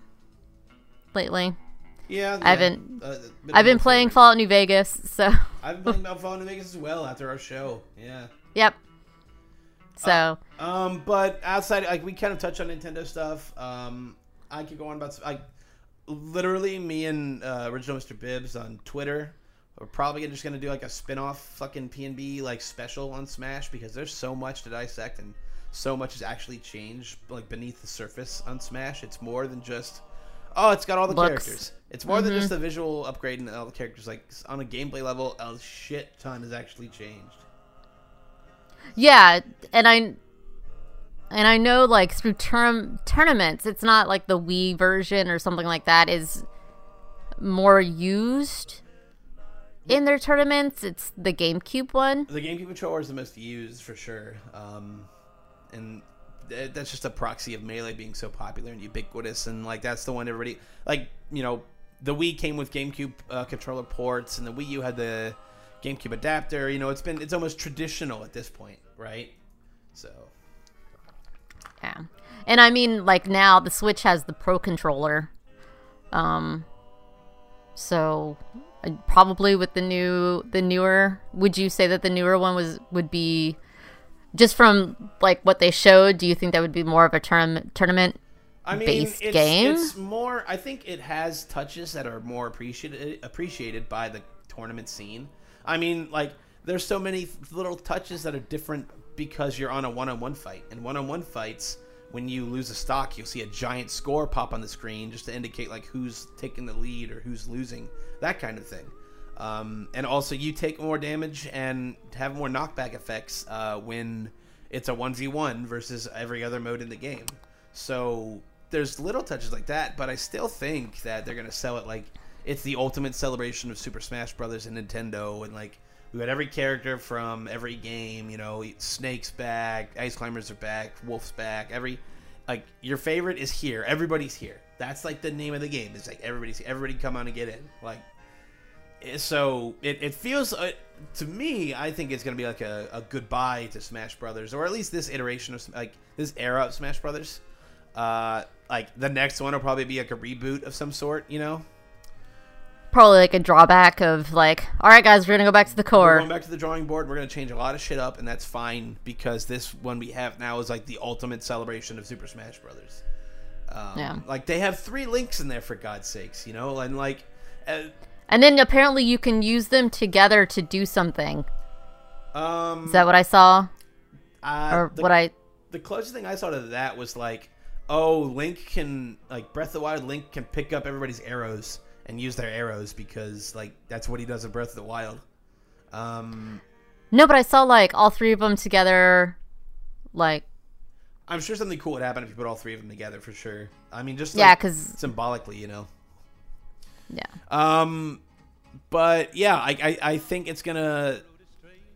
lately. yeah. I haven't- Uh, I've been playing Fallout New Vegas. So, I've been playing Fallout New Vegas as well after our show. Yeah. yep. So, Um, but outside, like we kind of touched on Nintendo stuff. Um, I could go on about like literally me and uh, original Mr. Bibbs on Twitter. We're probably just gonna do like a spin-off fucking PNB like special on Smash because there's so much to dissect and so much has actually changed like beneath the surface on Smash. It's more than just oh, it's got all the Looks. characters. It's more than just the visual upgrade and all the characters. Like on a gameplay level, a shit ton has actually changed. yeah, and I and I know like through term tournaments, it's not like the Wii version or something like that is more used in their tournaments. It's the GameCube one. The GameCube controller is the most used for sure, um, and that's just a proxy of melee being so popular and ubiquitous, and like that's the one everybody like. You know, the Wii came with GameCube uh, controller ports, and the Wii U had the GameCube adapter. You know, it's been it's almost traditional at this point, right? So Yeah. And I mean like now the Switch has the Pro controller. Um so uh, probably with the new the newer would you say that the newer one was would be just from like what they showed do you think that would be more of a term, tournament I mean, it's, game? it's more. I think it has touches that are more appreciated appreciated by the tournament scene. I mean, like there's so many little touches that are different because you're on a one-on-one fight, and one-on-one fights. When you lose a stock, you'll see a giant score pop on the screen just to indicate like who's taking the lead or who's losing, that kind of thing. Um, and also, you take more damage and have more knockback effects uh, when it's a one v one versus every other mode in the game. So there's little touches like that, but I still think that they're gonna sell it like it's the ultimate celebration of Super Smash Brothers and Nintendo, and like we got every character from every game. You know, Snake's back, Ice Climbers are back, Wolf's back. Every like your favorite is here. Everybody's here. That's like the name of the game. It's like everybody's everybody come on and get in. Like so it, it feels uh, to me i think it's going to be like a, a goodbye to smash brothers or at least this iteration of like this era of smash brothers uh, like the next one will probably be like a reboot of some sort. You know, Probably like a drawback of like, all right, guys, we're gonna go back to the core we're going back to the drawing board. We're gonna change a lot of shit up, and that's fine because this one we have now is like the ultimate celebration of Super Smash Brothers. Um, Yeah. Like they have three links in there for God's sakes, you know, and like. Uh, And then apparently you can use them together to do something. um, Is that what I saw, uh, or the- what I? the closest thing I saw to that was like, oh, Link can like Breath of the Wild. Link can pick up everybody's arrows and use their arrows because like that's what he does in Breath of the Wild. Um, No, but I saw like all three of them together, like I'm sure something cool would happen if you put all three of them together for sure. I mean, just yeah, because symbolically, you know. Yeah, Um, but yeah, I, I I think it's gonna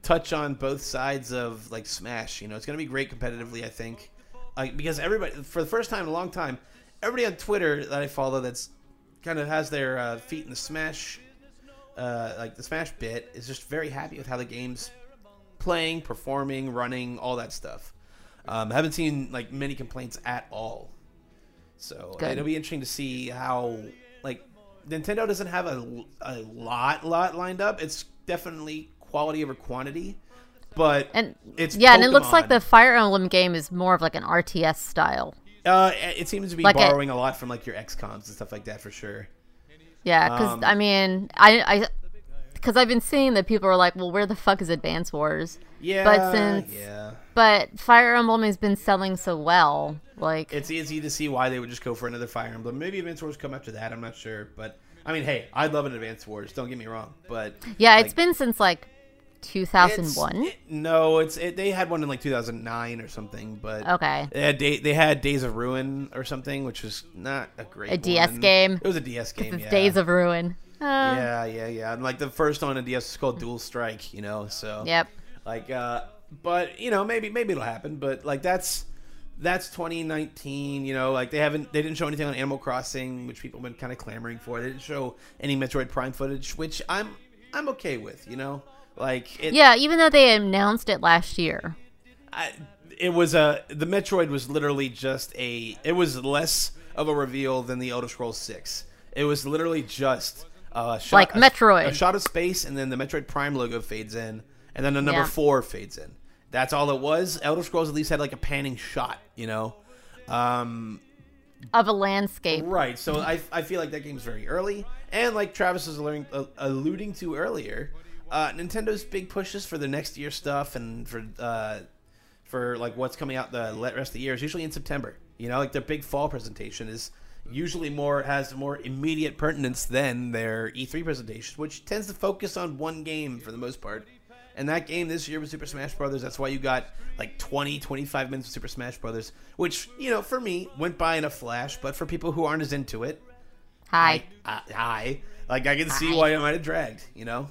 touch on both sides of like Smash. You know, it's gonna be great competitively. I think, like because everybody for the first time in a long time, everybody on Twitter that I follow that's kind of has their uh, feet in the Smash, uh, like the Smash bit, is just very happy with how the game's playing, performing, running, all that stuff. Um, I haven't seen like many complaints at all. So Good. it'll be interesting to see how Nintendo doesn't have a, a lot lot lined up. It's definitely quality over quantity, but and it's yeah, and it looks like the Fire Emblem game is more of like an RTS style. uh, it seems to be like a- borrowing a lot from like your XComs and stuff like that for sure. Yeah, because Um, I mean, I I because I've been seeing that people are like, well, where the fuck is Advance Wars? Yeah, but since- yeah, But Fire Emblem has been selling so well, like it's easy to see why they would just go for another Fire Emblem. Maybe Advance Wars come after that. I'm not sure, but I mean, hey, I'd love an Advance Wars. Don't get me wrong, but yeah, it's been since like 2001. it- no, it's it, they had one in like 2009 or something, but Okay. They had, day, they had Days of Ruin or something, which was not a great A DS game? It was a DS game. It's yeah. Days of Ruin. Uh, yeah, yeah, yeah. And like the first one on DS is called Dual Strike, you know. So Yep. like, uh, but you know, maybe maybe it'll happen. But like that's that's 2019. You know, like they haven't they didn't show anything on Animal Crossing, which people have been kind of clamoring for. They didn't show any Metroid Prime footage, which I'm I'm okay with. You know, like it, Yeah, even though they announced it last year. I, it was a the Metroid was literally just a it was less of a reveal than the Elder Scrolls Six. It was literally just a shot, Like a- Metroid. a, shot of space, and then the Metroid Prime logo fades in, and then the number Yeah. four fades in. That's all it was. Elder Scrolls at least had like a panning shot, you know. Um, Of a landscape. Right. So I, I feel like that game's very early, and like Travis was alluding, uh, alluding to earlier, uh, Nintendo's big pushes for the next year stuff and for uh, for like what's coming out the rest of the year is usually in September. You know, like their big fall presentation is usually more has more immediate pertinence than their E3 presentation, which tends to focus on one game for the most part. And that game this year was Super Smash Brothers. That's why you got like 20, 25 minutes of Super Smash Brothers, which, you know, for me, went by in a flash, but for people who aren't as into it, Hi. I, hi. Like, I can see why it might have dragged, you know?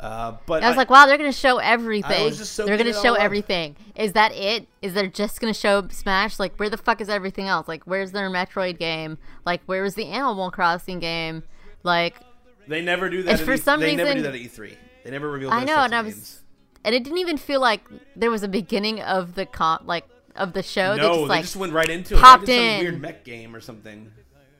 Uh, but I was like, wow, they're gonna show everything. was just soaking they're gonna show everything. Is that it? Is they're just gonna show Smash? Like, where the fuck is everything else? Like, where's their Metroid game? Like, where is the Animal Crossing game? Like, they never do that. At for E- some they never do reason- that at E3. They never reveal. I know, and I was, and it didn't even feel like there was a beginning of the con, like of the show. they No, just they like, just went right into it. popped in. some weird mech game or something.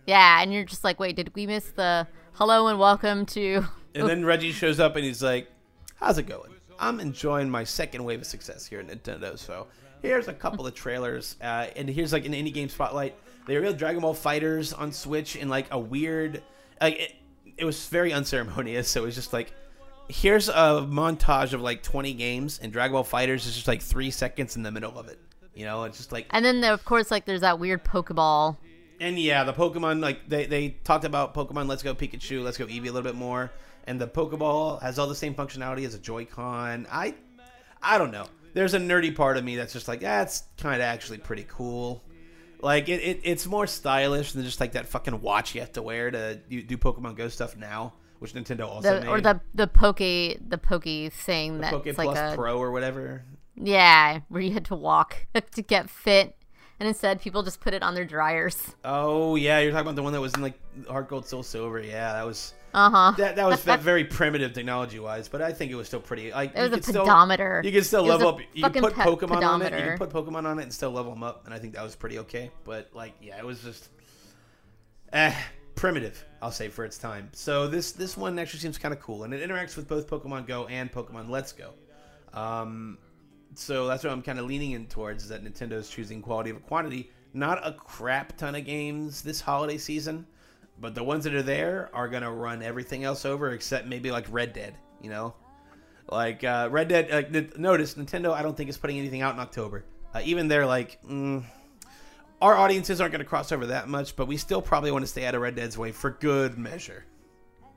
yeah, and you're just like, wait, did we miss the hello and welcome to? And then Reggie shows up and he's like, "How's it going? I'm enjoying my second wave of success here at Nintendo. So here's a couple of trailers, uh, and here's like an indie game spotlight. They revealed Dragon Ball FighterZ on Switch in like a weird, like it, it was very unceremonious. So it was just like, here's a montage of like 20 games, and Dragon Ball FighterZ is just like three seconds in the middle of it. You know, it's just like And then there, of course, like there's that weird Pokeball. and yeah, the Pokemon like they they talked about Pokemon Let's Go Pikachu, Let's Go Eevee a little bit more, and the Pokeball has all the same functionality as a Joy-Con. I I don't know. There's a nerdy part of me that's just like that's kind of actually pretty cool. Like it, it it's more stylish than just like that fucking watch you have to wear to do, do Pokemon Go stuff now, which Nintendo also The, made. or the the Poke the Poke thing the that's Poke like Plus a Pro or whatever. yeah, where you had to walk to get fit, and instead people just put it on their dryers. Oh yeah, you're talking about the one that was in like Heart Gold Soul Silver. Yeah, that was Uh huh. that that was very primitive technology wise, but I think it was still pretty. Like It was you a could still- pedometer. you can still It level up. You can put pe- Pokemon on it. You pedometer. can put Pokemon on it and still level them up, and I think that was pretty okay. But like, yeah, it was just eh, primitive. I'll say for its time. So this this one actually seems kind of cool, and it interacts with both Pokemon Go and Pokemon Let's Go. Um, so that's what I'm kind of leaning in towards is that Nintendo's choosing quality over quantity. Not a crap ton of games this holiday season, but the ones that are there are gonna run everything else over except maybe like Red Dead. You know, like uh, Red Dead. Notice Nintendo. I don't think is putting anything out in October. Uh, even they're like, mm, our audiences aren't going to cross over that much, but we still probably want to stay out of Red Dead's way for good measure.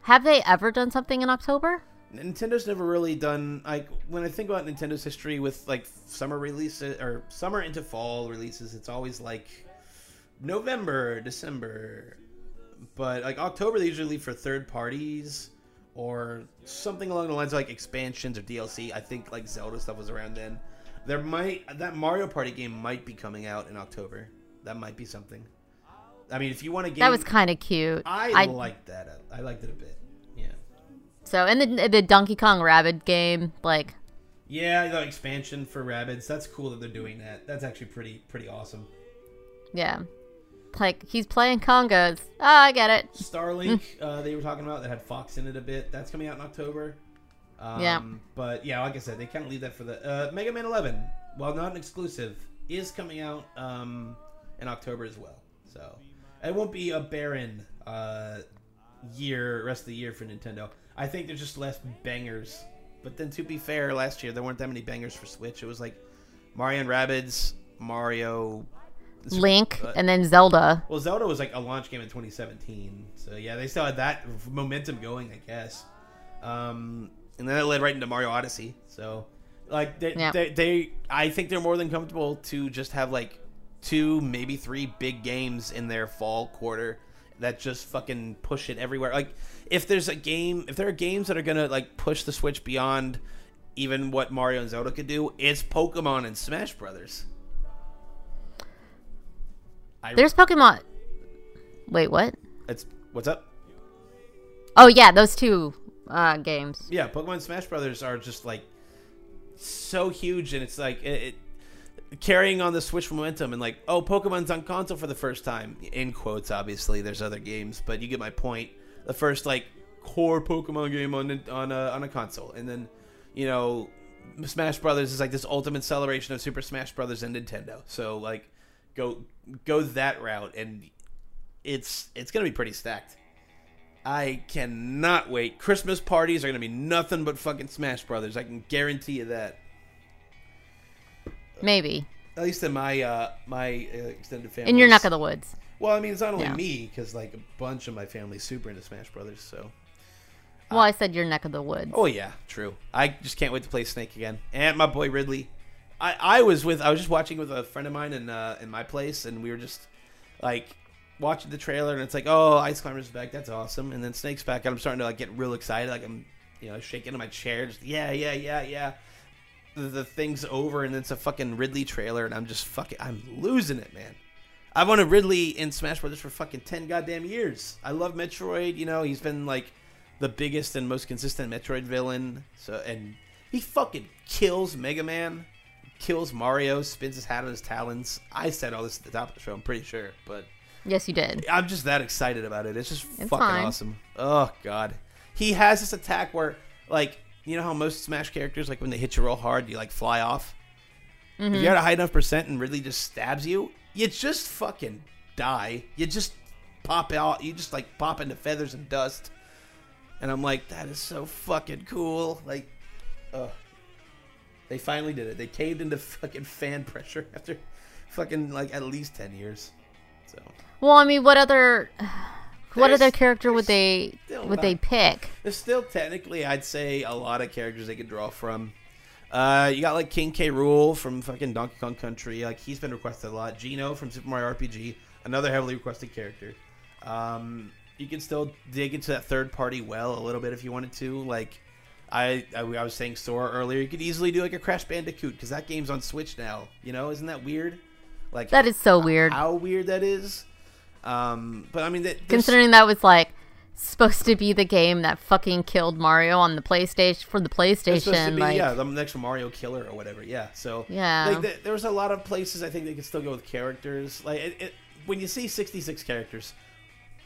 Have they ever done something in October? Nintendo's never really done like when I think about Nintendo's history with like summer releases or summer into fall releases, it's always like November, December. But like October they usually leave for third parties or something along the lines of like expansions or DLC. I think like Zelda stuff was around then. There might that Mario Party game might be coming out in October. That might be something. I mean, if you want a game, That was kind of cute. I, liked that. I liked it a bit. Yeah. so and the the Donkey Kong Rabbit game, like Yeah, the expansion for Rabbids. That's cool that they're doing that. That's actually pretty pretty awesome. yeah, like he's playing congos. Oh, I get it. Starlink, uh, they were talking about that had Fox in it a bit. That's coming out in October. Um, Yeah. But yeah, like I said, they kind of leave that for the uh, Mega Man 11. While not an exclusive, is coming out um, in October as well. So it won't be a barren uh, year, rest of the year for Nintendo. I think there's just less bangers. But then to be fair, last year there weren't that many bangers for Switch. It was like Mario and Rabbids, Mario, Link uh, and then Zelda. well, Zelda was like a launch game in 2017, so yeah, they still had that momentum going, I guess. Um, and then it led right into Mario Odyssey. So, like, they, Yeah. they, they, I think they're more than comfortable to just have like two, maybe three big games in their fall quarter that just fucking push it everywhere. Like, if there's a game, if there are games that are gonna like push the Switch beyond even what Mario and Zelda could do, it's Pokemon and Smash Brothers. I, There's Pokemon. Wait, what? it's what's up? Oh yeah, those two uh, games. Yeah, Pokemon Smash Brothers are just like so huge, and it's like it, it carrying on the Switch momentum, and like oh, Pokemon's on console for the first time. In quotes, obviously, there's other games, but you get my point. The first like core Pokemon game on on a, on a console, and then you know Smash Brothers is like this ultimate celebration of Super Smash Brothers and Nintendo. So like go go that route, and it's it's gonna be pretty stacked. I cannot wait. Christmas parties are gonna be nothing but fucking Smash Brothers. I can guarantee you that. Maybe At least in my uh, my uh, extended family. in your neck of the woods. Well, I mean, it's not only Yeah. me because like a bunch of my family's super into Smash Brothers. So. Well, I said your neck of the woods. Oh yeah, true. I just can't wait to play Snake again. And my boy Ridley. I, I was with I was just watching with a friend of mine in uh, in my place, and we were just like watching the trailer, and it's like, oh, Ice Climber's back. That's awesome. And then Snake's back, and I'm starting to like get real excited. Like I'm you know shaking in my chair. Just yeah, yeah, yeah, yeah. The, thing's over, and it's a fucking Ridley trailer, and I'm just fucking I'm losing it, man. I've wanted Ridley in Smash Brothers for fucking ten goddamn years. I love Metroid. You know, he's been like the biggest and most consistent Metroid villain. So and he fucking kills Mega Man, kills Mario, spins his hat on his talons. I said all this at the top of the show. I'm pretty sure, but Yes, you did. I'm just that excited about it. It's just It's fucking fine. awesome. Oh god, he has this attack where like you know how most Smash characters like when they hit you real hard, you like fly off. If mm-hmm. you had a high enough percent and Ridley just stabs you, you just fucking die. You just pop out. You just like pop into feathers and dust. And I'm like, that is so fucking cool. Like, ugh. They finally did it. They caved into fucking fan pressure after fucking like at least ten years. So Well, I mean, what other what other character would they would they pick? There's still technically, I'd say, a lot of characters they could draw from. Uh, you got like King K. Rool from fucking Donkey Kong Country. Like he's been requested a lot. Geno from Super Mario RPG, another heavily requested character. Um, you can still dig into that third party well a little bit if you wanted to. Like I, I, I was saying Sora earlier, you could easily do like a Crash Bandicoot because that game's on Switch now. You know, isn't that weird? like That is so weird. how weird that is. Um, but I mean, that, Considering that was like supposed to be the game that fucking killed Mario on the PlayStation for the It's supposed to PlayStation. be, Like, yeah, the next Mario Killer or whatever. Yeah, so Yeah. like, th- there was a lot of places I think they could still go with characters. Like it, it, when you see sixty six characters,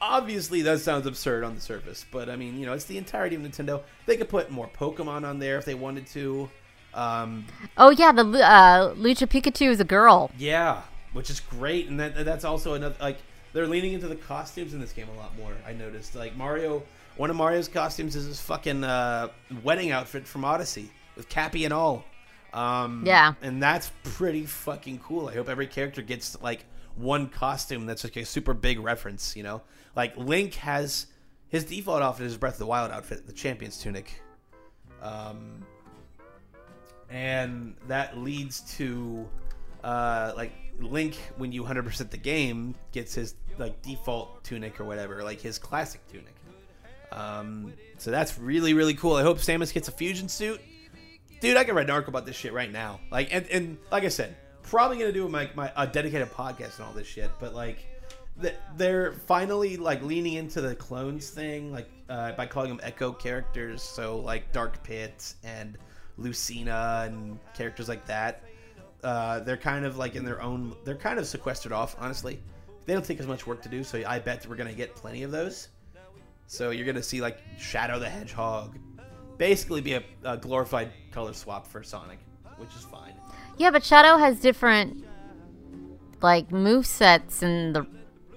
obviously that sounds absurd on the surface, but I mean, you know, it's the entirety of Nintendo. They could put more Pokemon on there if they wanted to. Um, oh yeah, the uh, Lucha Pikachu is a girl. yeah, which is great, and that that's also another like they're leaning into the costumes in this game a lot more. I noticed like Mario. One of Mario's costumes is his fucking uh, wedding outfit from Odyssey with Cappy and all. Um, Yeah. and that's pretty fucking cool. I hope every character gets like one costume that's like a super big reference. You know, like Link has his default outfit is Breath of the Wild outfit, the Champion's tunic. Um, and that leads to uh, like Link when you 100% the game gets his like default tunic or whatever, like his classic tunic. Um, so that's really really cool. I hope Samus gets a fusion suit. Dude, I can write an article about this shit right now. Like and, and like I said, probably gonna do my my a dedicated podcast and all this shit. But like, they're finally like leaning into the clones thing, like uh, by calling them echo characters. So like Dark Pit and Lucina and characters like that. Uh, they're kind of like in their own. They're kind of sequestered off. Honestly, they don't take as much work to do. So I bet we're gonna get plenty of those. So you're gonna see like Shadow the Hedgehog, basically be a, a glorified color swap for Sonic, which is fine. Yeah, but Shadow has different like move sets in the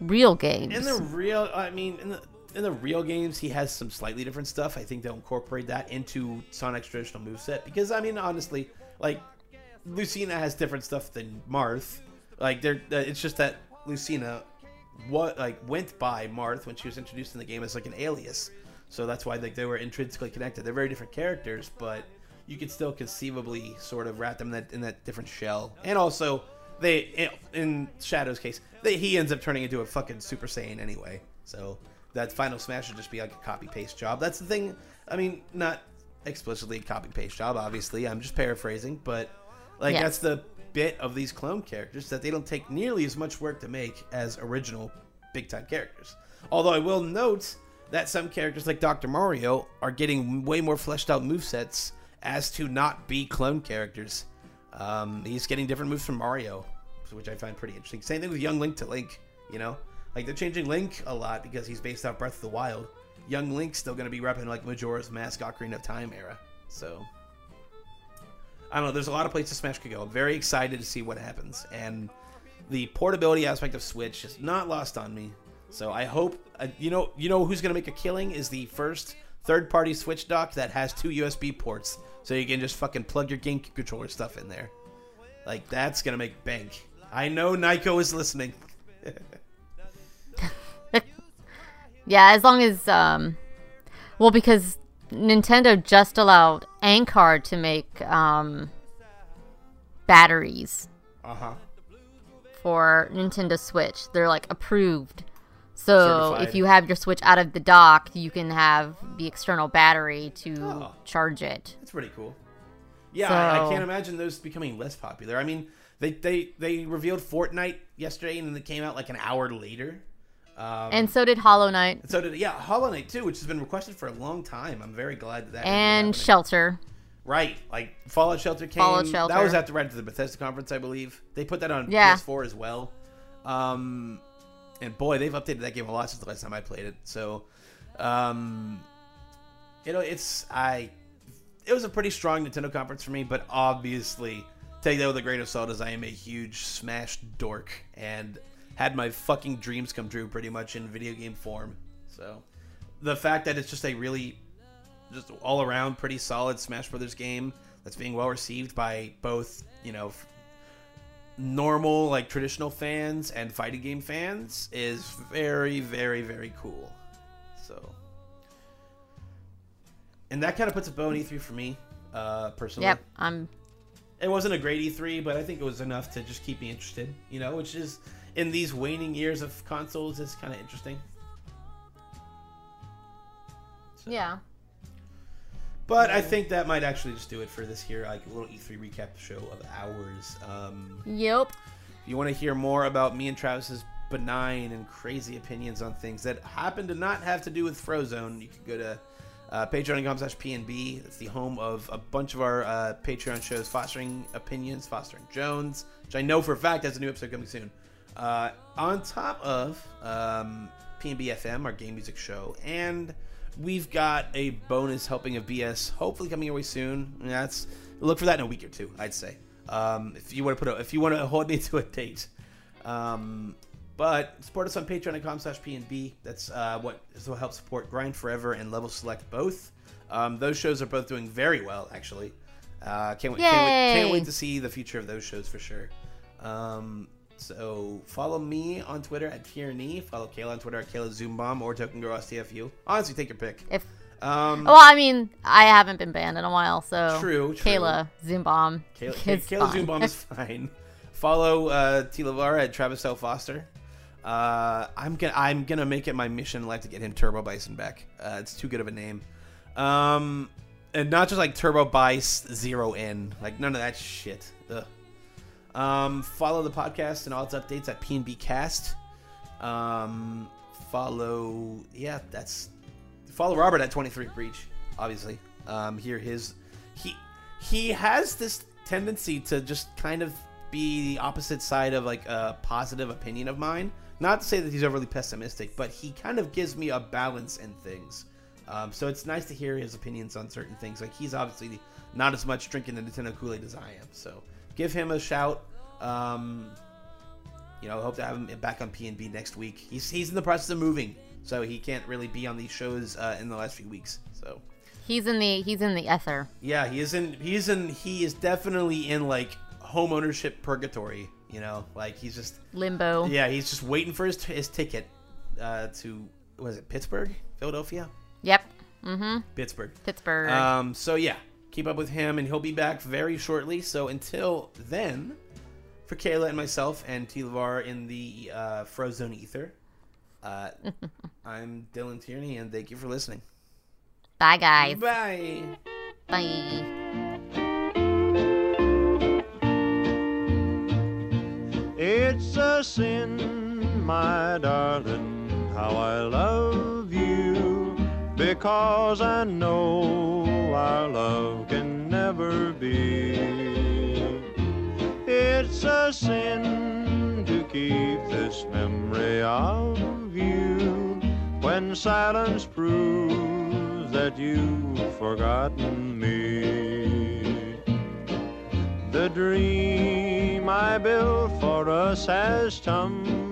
real games. In the real, I mean, in the in the real games, he has some slightly different stuff. I think they'll incorporate that into Sonic's traditional move set because I mean, honestly, like Lucina has different stuff than Marth. Like, they're uh, it's just that Lucina what like went by Marth when she was introduced in the game as like an alias. So that's why like they were intrinsically connected. They're very different characters, but you could still conceivably sort of wrap them in that in that different shell. And also, they in Shadow's case, they, he ends up turning into a fucking Super Saiyan anyway. So that final smash would just be like a copy paste job. That's the thing. I mean, not explicitly a copy paste job, obviously. I'm just paraphrasing, but like that's the bit of these clone characters that they don't take nearly as much work to make as original big time characters. Although I will note that some characters like Dr. Mario are getting way more fleshed out movesets as to not be clone characters. Um, he's getting different moves from Mario, which I find pretty interesting. Same thing with Young Link to Link, you know? Like they're changing Link a lot because he's based off Breath of the Wild. Young Link's still going to be repping like Majora's Mask Ocarina of Time era. So I don't know. There's a lot of places Smash could go. I'm very excited to see what happens, and the portability aspect of Switch is not lost on me. So I hope uh, you know. You know who's gonna make a killing is the first third-party Switch dock that has two USB ports, so you can just fucking plug your game controller stuff in there. Like that's gonna make bank. I know Nyko is listening. Yeah, as long as um well because Nintendo just allowed Anker to make um batteries Uh huh. for Nintendo Switch. They're like approved. So Certified. if you have your Switch out of the dock, you can have the external battery to Oh. charge it. That's pretty cool. Yeah, I, I can't imagine those becoming less popular. I mean, they they they revealed Fortnite yesterday, and then it came out like an hour later. Um, And so did Hollow Knight So did yeah, Hollow Knight too, which has been requested for a long time. I'm very glad that that and. Shelter. right, like Fallout Shelter came. Fallout Shelter. That was after right after the Bethesda conference, I believe. They put that on Yeah. PS4 as well. Um, and boy, they've updated that game a lot since the last time I played it. So, um, you know, it's I. It was a pretty strong Nintendo conference for me, but obviously, take that with a grain of salt, as I am a huge Smash dork and had my fucking dreams come true pretty much in video game form. So, the fact that it's just a really, just all around pretty solid Smash Brothers game that's being well received by both, you know, normal like traditional fans and fighting game fans is very, very, very cool. So, and that kind of puts a bow in E3 for me, uh, personally. Yep, I'm It wasn't a great E3, but I think it was enough to just keep me interested. You know, which is in these waning years of consoles is kind of interesting. yeah. But I think that might actually just do it for this here, like little E3 recap show of ours. Um, Yep. if you want to hear more about me and Travis's benign and crazy opinions on things that happen to not have to do with Frozone, you can go to uh, patreon.com slash pnb it's the home of a bunch of our uh, patreon shows fostering opinions fostering jones which i know for a fact has a new episode coming soon uh, on top of um, pnb fm our game music show and we've got a bonus helping of bs hopefully coming your way soon And that's look for that in a week or two i'd say um, if you want to put a, if you want to hold me to a date um, but support us on patreon.com slash pnb. That's uh, what will help support Grind Forever and Level Select both. Um, those shows are both doing very well, actually. Uh, can't, wait, can't, wait, can't wait to see the future of those shows for sure. Um, so follow me on Twitter at Tierney. Follow Kayla on Twitter at Kayla Zoombomb or Token Girl STFU. Honestly, take your pick. If Um, well, I mean, I haven't been banned in a while, so True, true. Kayla Zoom Bomb. Kayla, is Kayla. Zoombomb is fine. Follow uh, T. Lavara at Travis L. Foster. Uh, I'm gonna I'm gonna make it my mission in life to get him Turbo Bison back. Uh, it's too good of a name. Um, and not just like Turbo Bice Zero N, like none of that shit. Um, follow the podcast and all its updates at PNB Cast. Um, follow yeah, that's follow Robert at 23 Breach. Obviously, um, hear his he he has this tendency to just kind of be the opposite side of like a positive opinion of mine. Not to say that he's overly pessimistic, but he kind of gives me a balance in things. Um, so it's nice to hear his opinions on certain things. Like he's obviously not as much drinking the Nintendo Kool Aid as I am. So give him a shout. Um, you know, hope to have him back on PNB next week. He's he's in the process of moving, so he can't really be on these shows uh, in the last few weeks. So He's in the he's in the ether. yeah, he is in. He's in. He is definitely in like home ownership purgatory. You know, like he's just Limbo. yeah, he's just waiting for his his ticket uh, to was it Pittsburgh, Philadelphia, Yep. Mm-hmm. Pittsburgh. Pittsburgh. Um, so yeah, keep up with him, and he'll be back very shortly. So until then, for Kayla and myself and T. Lavar in the uh, Frozone Ether, uh, I'm Dylan Tierney, and thank you for listening. Bye guys. Bye. Bye. It's a sin, my darling, how I love you, because I know our love can never be. It's a sin to keep this memory of you when silence proves that you've forgotten me. The dream I built for us has tumbled